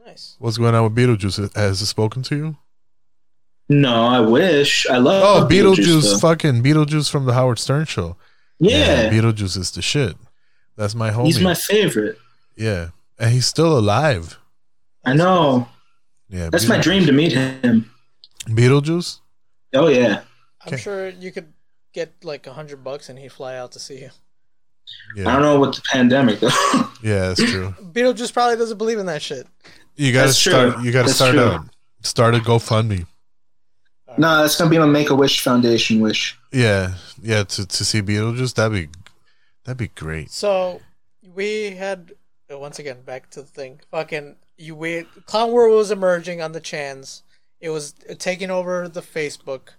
D: Nice.
B: What's going on with Beetlejuice? Has it spoken to you?
D: No, I wish. I love
B: Oh, Beetlejuice,
D: though.
B: fucking Beetlejuice from the Howard Stern show.
D: Yeah.
B: Beetlejuice is the shit. That's my homie.
D: He's my favorite.
B: yeah, and he's still alive.
D: I know.
B: Yeah,
D: That's my dream to meet him.
B: Beetlejuice.
D: Oh yeah.
C: I'm sure you could get like a hundred bucks and he'd fly out to see you.
B: Yeah,
D: I don't know what the pandemic though.
B: yeah, that's true.
C: Beetlejuice probably doesn't believe in that shit.
B: You gotta
D: That's true.
B: start. You gotta
D: That's
B: start
D: true.
B: a start a GoFundMe.
D: no, that's gonna be my Make a Wish Foundation wish.
B: Yeah, yeah. To to see Beetlejuice, that'd be that'd be great.
C: So we had uh, once again back to the thing. Fucking you. We Clown World was emerging on the chans. It was uh, taking over the Facebook,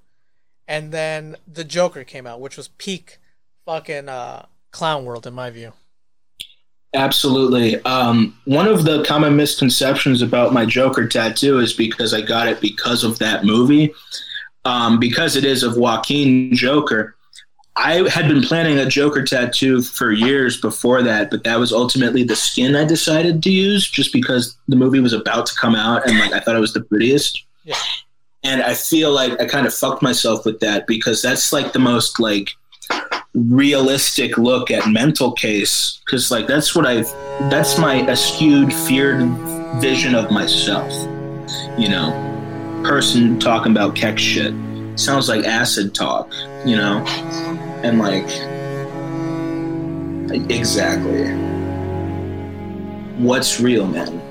C: and then the Joker came out, which was peak fucking uh, Clown World in my view.
D: Absolutely. Um, one of the common misconceptions about my Joker tattoo is because I got it because of that movie. Um, because it is of Joaquin Joker. I had been planning a Joker tattoo for years before that, but that was ultimately the skin I decided to use just because the movie was about to come out and like I thought it was the prettiest.
C: Yeah.
D: And I feel like I kind of fucked myself with that because that's like the most like realistic look at mental case because like that's what i that's my askewed feared vision of myself you know? Person talking about Kek shit. Sounds like acid talk you know? And like exactly. What's real man?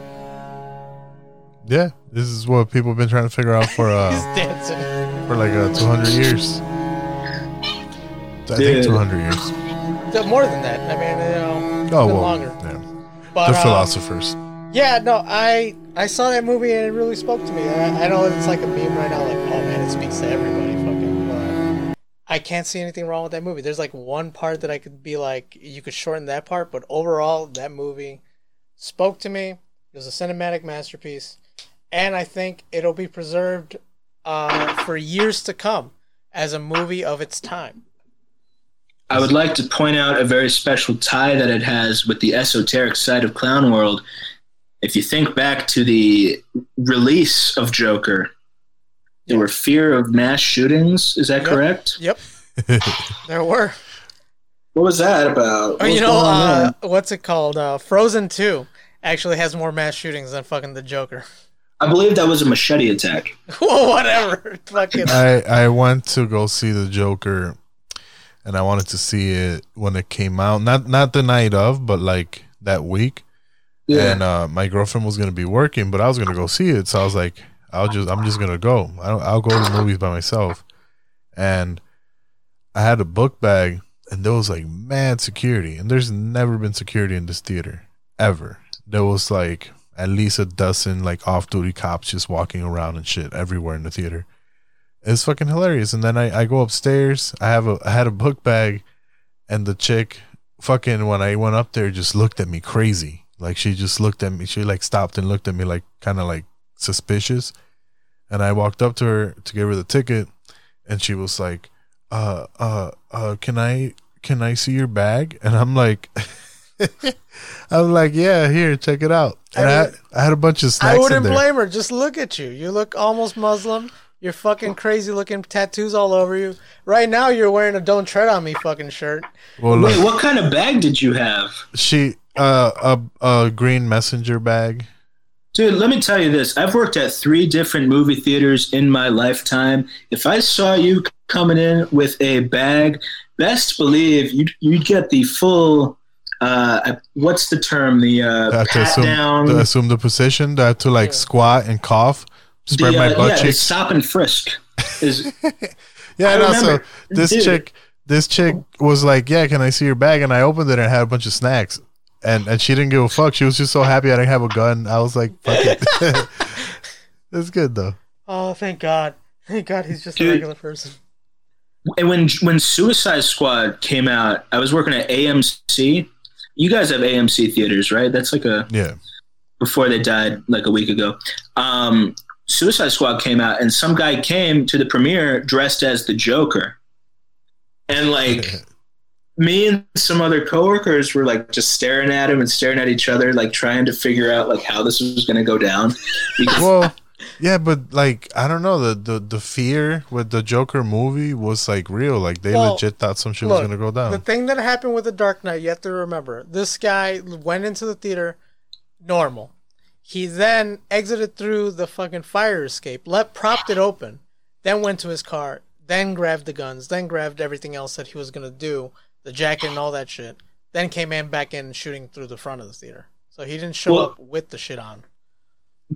B: Yeah, this is what people have been trying to figure out for uh
C: Dancing.
B: for like uh, 200 years. I think 200 years.
C: Uh, More than that. I mean, you know,
B: Oh well,
C: longer.
B: yeah.
C: But,
B: the
C: um,
B: philosophers.
C: Yeah, no, I I saw that movie and it really spoke to me. I, I know it's like a meme right now, like, oh man, it speaks to everybody. Fucking, but I can't see anything wrong with that movie. There's like one part that I could be like, you could shorten that part, but overall, that movie spoke to me. It was a cinematic masterpiece, and I think it'll be preserved uh, for years to come as a movie of its time.
D: I would like to point out a very special tie that it has with the esoteric side of Clown World. If you think back to the release of Joker, there were fear of mass shootings. Is that
C: Yep.
D: correct?
C: Yep, there were.
D: What was that about?
C: Oh,
D: What
C: you know, uh, what's it called? Uh, Frozen Two actually has more mass shootings than fucking the Joker.
D: I believe that was a machete attack.
C: Well, whatever. Fucking.
B: I I went to go see the Joker, and I wanted to see it when it came out. Not not the night of, but like that week.
D: Yeah.
B: And uh, my girlfriend was gonna be working, but I was gonna go see it. So I was like, I'll just I'm just gonna go. I'll, I'll go to the movies by myself. And I had a book bag, and there was like mad security, and there's never been security in this theater ever. There was like at least a dozen like off-duty cops just walking around and shit everywhere in the theater. It's fucking hilarious. And then I, I go upstairs. I have a I had a book bag, and the chick, fucking when I went up there, just looked at me crazy. Like she just looked at me. She like stopped and looked at me like kind of like suspicious. And I walked up to her to give her the ticket, and she was like, "Uh, uh, uh, can I can I see your bag?" And I'm like. I'm like, "Yeah, here, check it out." And I,
C: I mean,
B: I, had a bunch of snacks
C: I wouldn't blame her. Just look at you. You look almost Muslim. You're fucking crazy looking tattoos all over you. Right now, you're wearing a "Don't Tread on Me" fucking shirt.
B: Well,
D: Wait, what kind of bag did you have?
B: she uh a a green messenger bag.
D: Dude, let me tell you this. I've worked at three different movie theaters in my lifetime. If I saw you coming in with a bag, best believe you'd, you'd get the full uh, what's the term? The uh,
B: I have to
D: pat
B: assume,
D: down.
B: to assume the position. I have to like squat and cough, spread
D: the,
B: my
D: uh,
B: butt
D: yeah,
B: cheeks.
D: stop and frisk is.
B: Yeah,
D: I
B: and also this
D: dude.
B: chick, this chick was like, "Yeah, can I see your bag?" And I opened it and had a bunch of snacks, and and she didn't give a fuck. She was just so happy I didn't have a gun. I was like, "Fuck it." it's good though.
C: Oh, thank God. Thank God he's just a regular person.
D: And when when Suicide Squad came out, I was working at AMC. You guys have AMC theaters, right? That's like a
B: Yeah,
D: before they died like a week ago. Um, Suicide Squad came out, and some guy came to the premiere dressed as the Joker, and like me and some other coworkers were like just staring at him and staring at each other, like trying to figure out like how this was going to go down. Because
B: well, yeah, but like I don't know the the the fear with the Joker movie was like real. Like they
C: Well,
B: legit thought some shit
C: Look,
B: was gonna go down.
C: The thing that happened with the Dark Knight, you have to remember, this guy went into the theater normal. He then exited through the fucking fire escape, let propped it open, then went to his car, then grabbed the guns, then grabbed everything else that he was gonna do, the jacket and all that shit. Then came in back in shooting through the front of the theater. So he didn't show
D: Well-
C: up with the shit on.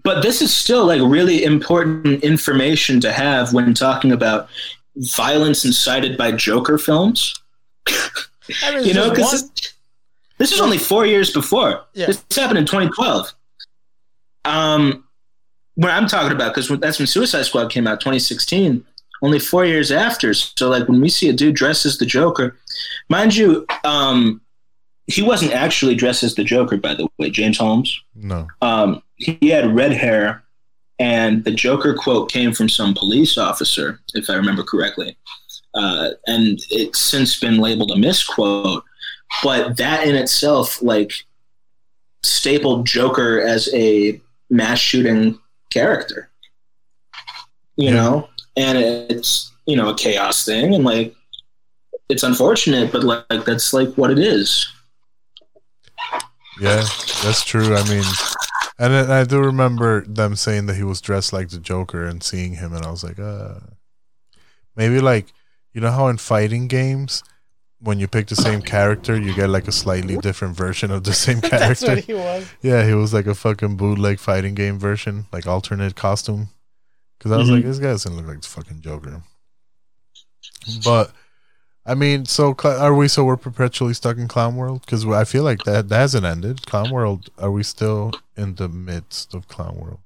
D: but this is still like really important information to have when talking about violence incited by Joker films. You know, because this, this is only four years before.
C: Yeah.
D: This happened in 2012. Um, what I'm talking about, because that's when Suicide Squad came out, 2016. Only four years after. So, like, when we see a dude dressed as the Joker, mind you, um, he wasn't actually dressed as the Joker, by the way. James Holmes.
B: no,
D: Um, he had red hair, and the Joker quote came from some police officer, if I remember correctly. Uh, and it's since been labeled a misquote. But that in itself, like, stapled Joker as a mass shooting character. You know? And it's, you know, a chaos thing, and, like, it's unfortunate, but, like, that's, like, what it is.
B: yeah, that's true. I mean, and then I do remember them saying that he was dressed like the Joker and seeing him, and I was like, uh, maybe like you know how in fighting games. When you pick the same character, you get like a slightly different version of the same character.
C: That's what he was.
B: Yeah, he was like a fucking bootleg fighting game version, like alternate costume. Because I was like,
D: Mhm.
B: this guy doesn't look like the fucking Joker. But I mean, so cl- are we? So we're perpetually stuck in Clown World? Because I feel like that that hasn't ended. Clown World. Are we still in the midst of Clown World?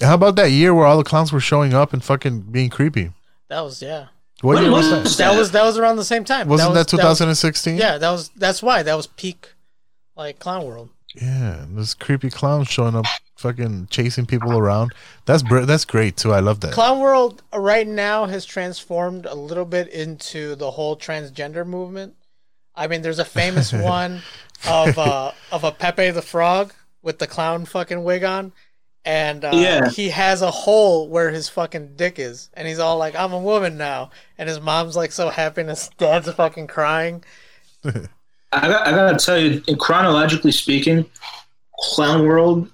B: How about that year where all the clowns were showing up and fucking being creepy?
C: That was yeah.
B: What
D: When
B: year was that?
C: That was that was around the same time.
B: Wasn't
C: was-
B: that
C: was-
B: 2016?
C: yeah, that was that's why that was peak, like Clown World.
B: Yeah, this creepy clown showing up, fucking chasing people around. That's br- that's great too. I love that.
C: Clown World right now has transformed a little bit into the whole transgender movement. I mean, there's a famous one of uh, of a Pepe the Frog with the clown fucking wig on, and uh,
D: Yeah.
C: he has a hole where his fucking dick is, and he's all like, "I'm a woman now," and his mom's like so happy, and his dad's fucking crying.
D: I got, I gotta tell you, chronologically speaking, Clown World,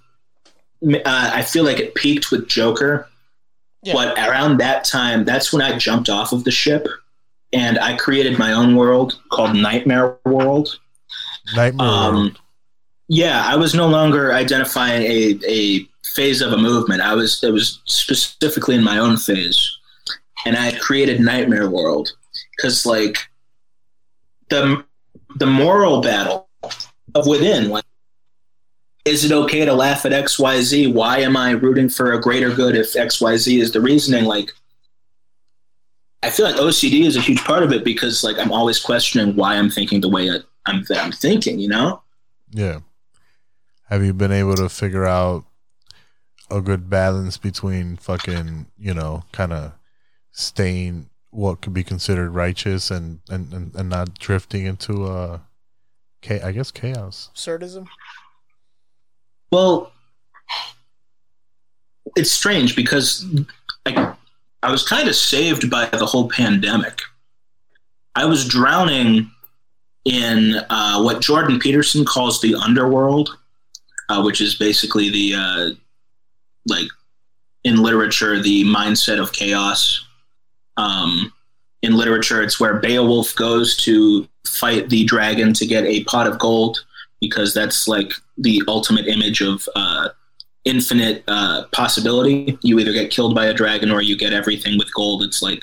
D: uh, I feel like it peaked with Joker.
C: Yeah.
D: But around that time, that's when I jumped off of the ship and I created my own world called Nightmare World.
B: Nightmare
D: Um,
B: World.
D: yeah, I was no longer identifying a, a phase of a movement. I was it was specifically in my own phase, and I had created Nightmare World. Because like the the moral battle of within like is it okay to laugh at xyz why am i rooting for a greater good if xyz is the reasoning? Like i feel like ocd is a huge part of it because like i'm always questioning why i'm thinking the way i'm that i'm thinking you know?
B: Yeah. Have you been able to figure out a good balance between fucking, you know, kind of staying what could be considered righteous and, and, and, and not drifting into uh cha- I guess chaos.
C: Absurdism.
D: Well, it's strange because I, I was kind of saved by the whole pandemic. I was drowning in uh, what Jordan Peterson calls the underworld, uh, which is basically the uh, like in literature the mindset of chaos. Um, in literature, it's where Beowulf goes to fight the dragon to get a pot of gold because that's like the ultimate image of uh, infinite uh, possibility. You either get killed by a dragon or you get everything with gold. It's like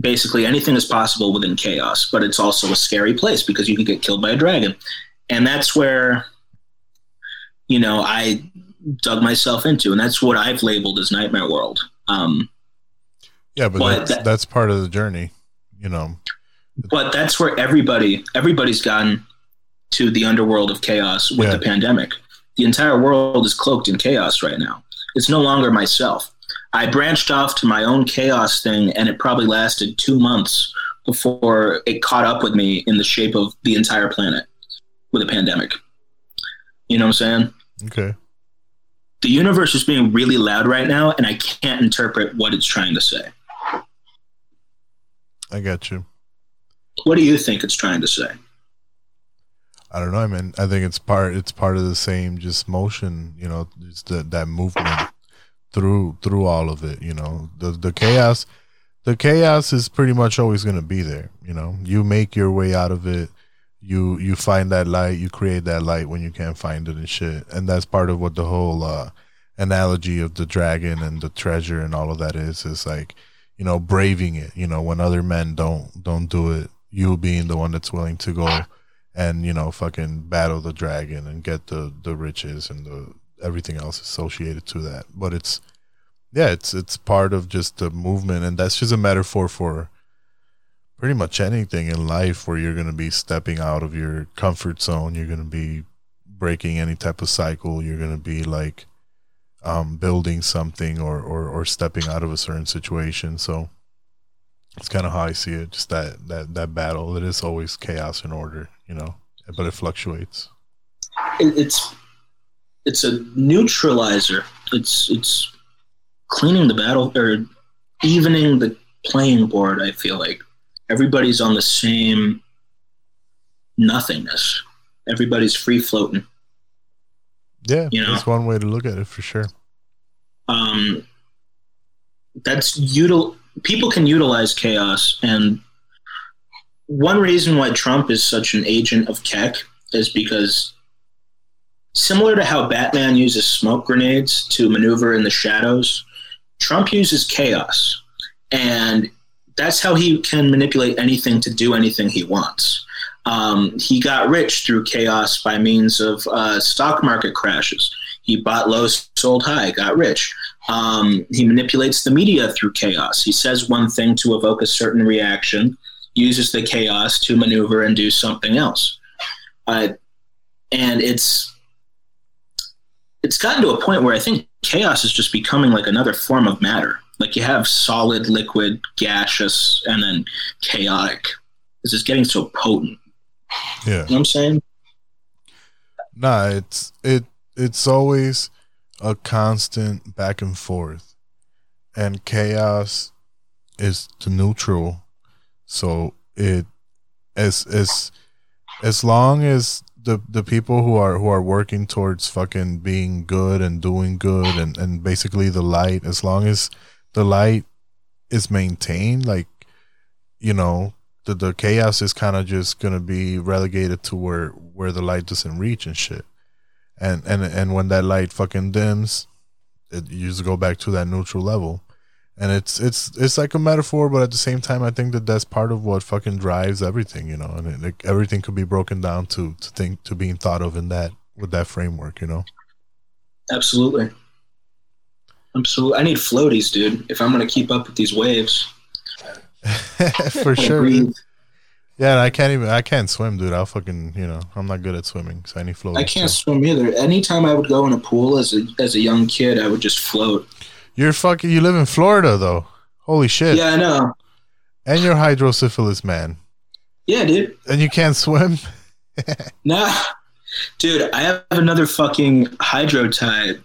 D: basically anything is possible within chaos, but it's also a scary place because you can get killed by a dragon. And that's where, you know, I dug myself into, and that's what I've labeled as Nightmare World. Um,
B: Yeah, but,
D: But
B: that's,
D: that-
B: that's part of the journey, you know.
D: but that's where everybody everybody's gotten to the underworld of chaos with
B: Yeah.
D: the pandemic. The entire world is cloaked in chaos right now. It's no longer myself. I branched off to my own chaos thing, and it probably lasted two months before it caught up with me in the shape of the entire planet with a pandemic. You know what I'm saying?
B: Okay.
D: The universe is being really loud right now, and I can't interpret what it's trying to say.
B: I got you.
D: What do you think it's trying to say?
B: I don't know. I mean, I think it's part. It's part of the same just motion. You know, just the, that movement through through all of it. You know, the the chaos. The chaos is pretty much always going to be there. You know, you make your way out of it. You you find that light. You create that light when you can't find it and shit. And that's part of what the whole uh, analogy of the dragon and the treasure and all of that is. Is like, you know, braving it. You know, when other men don't don't do it, you being the one that's willing to go and you know fucking battle the dragon and get the the riches and the everything else associated to that but it's yeah it's it's part of just the movement and that's just a metaphor for pretty much anything in life where you're going to be stepping out of your comfort zone you're going to be breaking any type of cycle you're going to be like um building something or or or stepping out of a certain situation so it's kind of how I see it. Just that that that battle. It is always chaos and order, you know, but it fluctuates.
D: it's it's a neutralizer. It's it's cleaning the battle or evening the playing board. I feel like everybody's on the same nothingness. Everybody's free floating.
B: Yeah,
D: You know.
B: that's one way to look at it for sure.
D: Um, that's util. People can utilize chaos, and one reason why Trump is such an agent of Kek is because similar to how Batman uses smoke grenades to maneuver in the shadows, Trump uses chaos. And that's how he can manipulate anything to do anything he wants. Um, he got rich through chaos by means of uh, stock market crashes. He bought low, sold high, got rich. Um, he manipulates the media through chaos. He says one thing to evoke a certain reaction, uses the chaos to maneuver and do something else. Uh, and it's it's gotten to a point where I think chaos is just becoming like another form of matter. Like you have solid, liquid, gaseous, and then chaotic. This is getting so potent.
B: Yeah.
D: You know what I'm saying?
B: Nah, it's it it's always a constant back and forth. And chaos is the neutral. So it as as as long as the the people who are who are working towards fucking being good and doing good and and basically the light as long as the light is maintained like you know the the chaos is kind of just gonna be relegated to where where the light doesn't reach and shit. And and and when that light fucking dims it you just go back to that neutral level. And it's it's it's like a metaphor but at the same time i think that that's part of what fucking drives everything you know and it, like, everything could be broken down to to think to being thought of in that with that framework you know?
D: Absolutely. Absolutely. I need floaties, dude, if I'm going to keep up with these waves.
B: for sure dude. yeah i can't even i can't swim dude i'll fucking you know i'm not good at swimming so i need floating
D: I can't swim either. Anytime I would go in a pool as a as a young kid, I would just float.
B: you're fucking you live in florida though holy shit
D: Yeah, I know.
B: and you're hydrocephalus man
D: Yeah, dude.
B: and you can't swim
D: Nah, dude, I have another fucking hydro tie.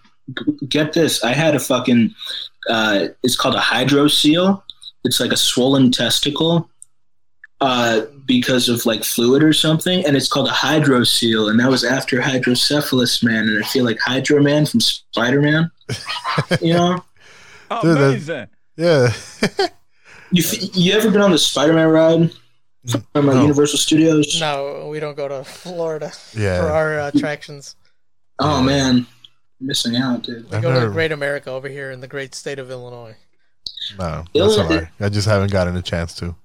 D: Get this, I had a fucking. Uh, it's called a hydrocele. It's like a swollen testicle, uh, because of like fluid or something, and it's called a hydrocele. And that was after hydrocephalus man, and I feel like Hydro Man from Spider Man. you know,
B: Dude, that- yeah
D: you f- you ever been on the Spider Man ride? from uh,
B: No.
D: Universal Studios?
C: No, we don't go to Florida
B: Yeah.
C: for our uh, attractions.
D: Oh man, missing out, dude.
C: We
B: I've
C: go to Great America over here in the great state of Illinois.
B: No, that's a lie. I just haven't gotten a chance to.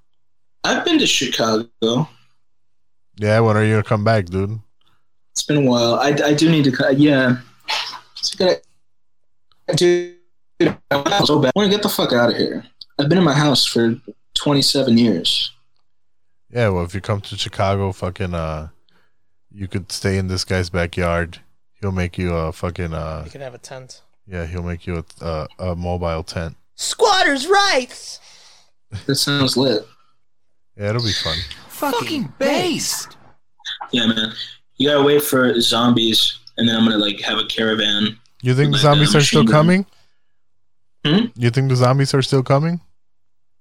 D: I've been to Chicago.
B: Yeah, when are you gonna come back, dude?
D: It's been a while. I, I do need to. Yeah, it's good. I do. I'm so bad. I want to get the fuck out of here. I've been in my house for 27 years.
B: Yeah, well, if you come to Chicago, fucking, uh, you could stay in this guy's backyard. He'll make you a fucking, uh,
C: You can have a tent.
B: yeah, he'll make you a, a, a mobile tent.
C: Squatters' rights.
D: This sounds lit.
B: Yeah, it'll be fun.
E: Fucking based.
D: Yeah, man. You gotta wait for zombies, and then I'm gonna like have a caravan.
B: You think the
D: With, uh,
B: zombies are still
D: machine gun.
B: coming?
D: Hmm?
B: You think the zombies are still coming?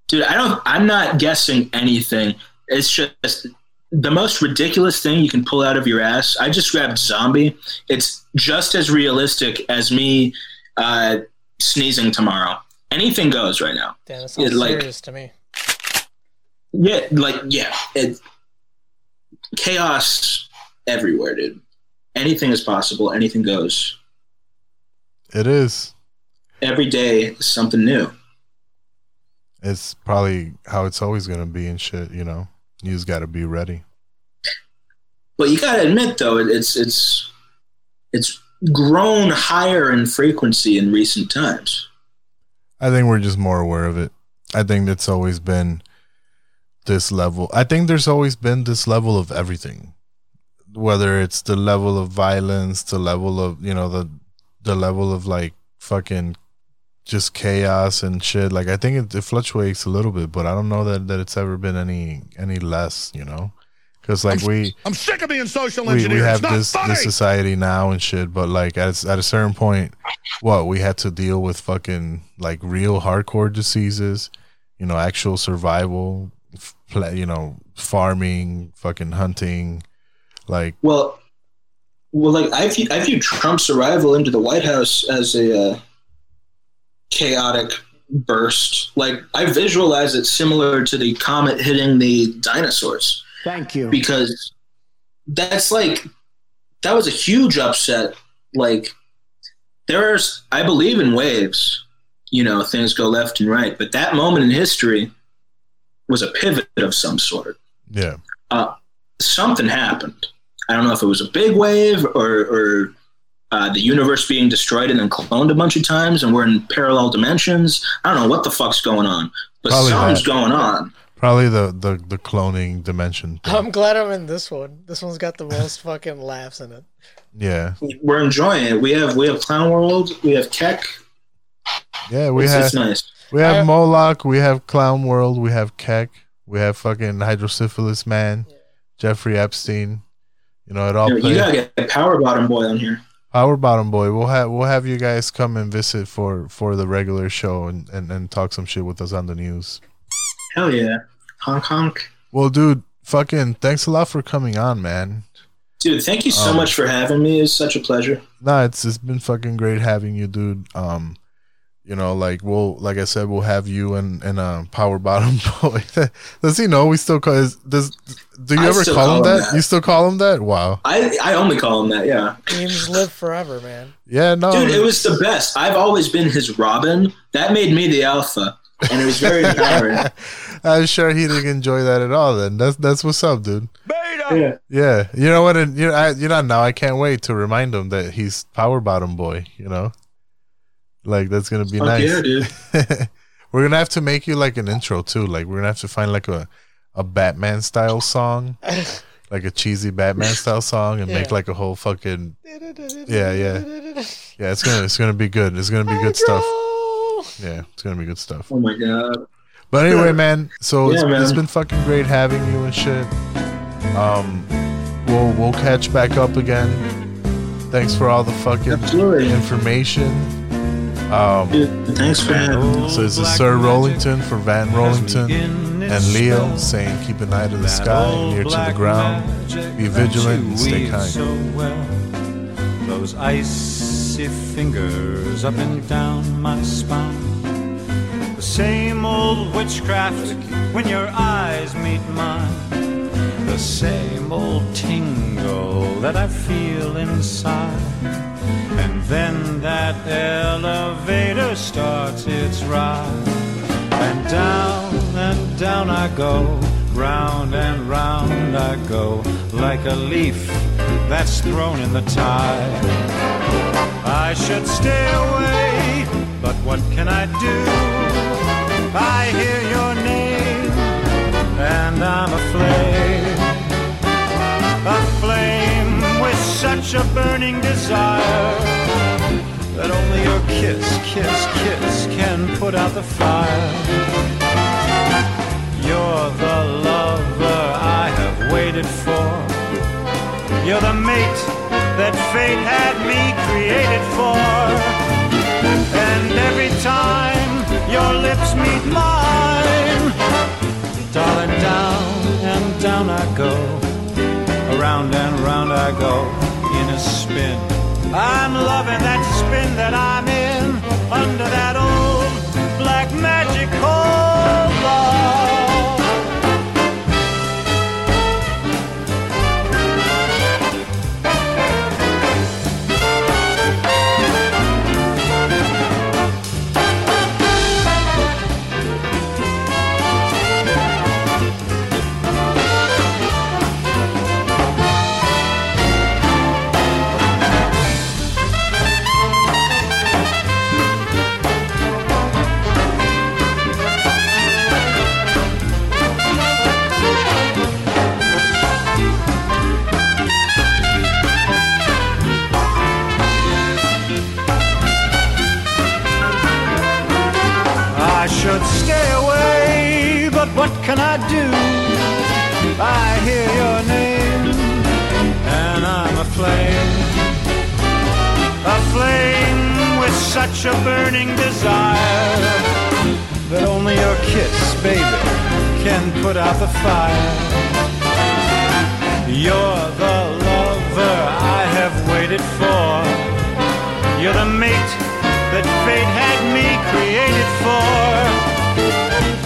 D: Dude, I don't. I'm not guessing anything. It's just the most ridiculous thing you can pull out of your ass. I just grabbed zombie. It's just as realistic as me uh, sneezing tomorrow. Anything goes right now.
C: Damn, that sounds
D: It, like-
C: serious to me.
D: Yeah, like yeah, it, chaos everywhere, dude. Anything is possible. Anything goes.
B: It is.
D: Every day is something new.
B: It's probably how it's always gonna be and shit. You know, you just gotta be ready.
D: But you gotta admit, though, it, it's it's it's grown higher in frequency in recent times.
B: I think we're just more aware of it. I think it's always been this level. I think there's always been this level of everything. Whether it's the level of violence, the level of, you know, the the level of like fucking just chaos and shit. Like I think it, it fluctuates a little bit, but I don't know that that it's ever been any any less, you know? Cuz like we
N: I'm sick of being social
B: we, we have
N: it's not
B: this
N: funny.
B: this society now and shit, but like at at a certain point, what we had to deal with fucking like real hardcore diseases, you know, actual survival, you know, farming, fucking hunting, like
D: Well, well, like I view, I view Trump's arrival into the White House as a uh, chaotic burst. Like I visualize it similar to the comet hitting the dinosaurs.
O: Thank you.
D: because that's like that was a huge upset. Like there's, I believe in waves. You know, things go left and right, but that moment in history was a pivot of some sort.
B: yeah.
D: Uh, something happened. I don't know if it was a big wave or, or uh, the universe being destroyed and then cloned a bunch of times, and we're in parallel dimensions. I don't know what the fuck's going on, but
B: Probably
D: something's
B: that.
D: going on.
B: Probably the the the cloning dimension. thing.
C: I'm glad I'm in this one. This one's got the most fucking laughs in it.
B: Yeah.
D: We're enjoying it. We have we have Clown World, we have Kek.
B: Yeah, we
D: It's-
B: have
D: it's nice.
B: we have Moloch, we have Clown World, we have Kek, we have fucking Hydrocephalus Man, Jeffrey Epstein. You know, it all
D: You, know, you gotta get Power Bottom Boy on here.
B: Our bottom boy, we'll have we'll have you guys come and visit for for the regular show and, and and talk some shit with us on the news.
D: Hell yeah, honk honk,
B: Well, dude, fucking thanks a lot for coming on, man.
D: dude. Thank you so
B: Um,
D: much for having me. It's such a pleasure.
B: nah it's it's been fucking great having you, dude. Um, you know, like we'll like I said, we'll have you and and uh, Power Bottom Boy. does he know we still call? Is, does do you
D: I
B: ever
D: still
B: call, him
D: call him
B: that?
D: that.
B: You still call him that? Wow.
D: I I only call him that. Yeah,
C: Memes live forever, man.
B: Yeah, no,
D: dude. It was the best. I've always been his Robin. That made me the alpha, and it was very empowering.
B: I'm sure he didn't enjoy that at all. Then that's that's what's up, dude.
D: Yeah.
B: Yeah, you know what? And you know, I, you know, now I can't wait to remind him that he's Power Bottom Boy. You know, like that's gonna be
D: Fuck
B: nice.
D: yeah, dude.
B: we're gonna have to make you like an intro too. Like we're gonna have to find like a a Batman style song, like a cheesy Batman style song, and make like a whole fucking yeah, yeah, yeah. It's gonna it's gonna be good. It's gonna be good stuff. Yeah, it's gonna be good stuff.
D: Oh my god.
B: But anyway, man. So it's,
D: man.
B: it's been fucking great having you and shit. Um, we'll we'll catch back up again. Thanks for all the fucking
D: Absolutely.
B: information. Um,
D: thanks for having me.
B: so this is Sir Rollington for Van Rollington and Leo saying, "Keep an eye to the sky, near to the ground. Be vigilant and stay kind."
P: so well. Those icy fingers up and down my spine. The same old witchcraft when your eyes meet mine. The same old tingle that I feel inside. And then that elevator starts its ride. And down and down I go, round and round I go, like a leaf that's thrown in the tide. I should stay away, but what can I do? I hear your name, and I'm aflame. Aflame with such a burning desire that only your kiss, kiss, kiss can put out the fire. You're the lover I have waited for. You're the mate that fate had me created for. And every time your lips meet mine, darling, down and down I go. Around and round I go in a spin. I'm loving that spin that I'm in under that old black magic called do? I hear your name, and I'm aflame. Aflame with such a burning desire that only your kiss, baby, can put out the fire. You're the lover I have waited for. You're the mate that fate had me created for.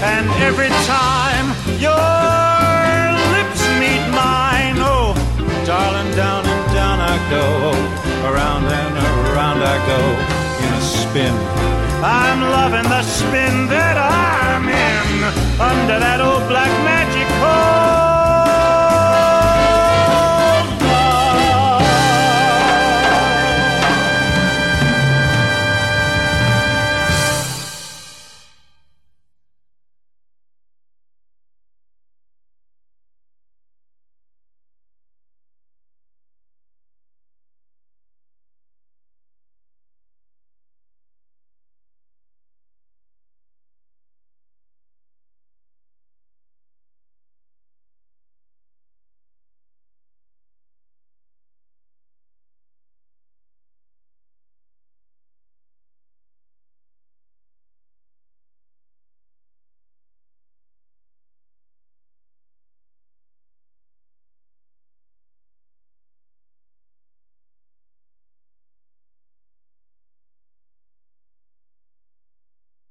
P: And every time your lips meet mine, oh, darling, down and down I go, around and around I go in a spin. I'm loving the spin that I'm in under that old black magic core.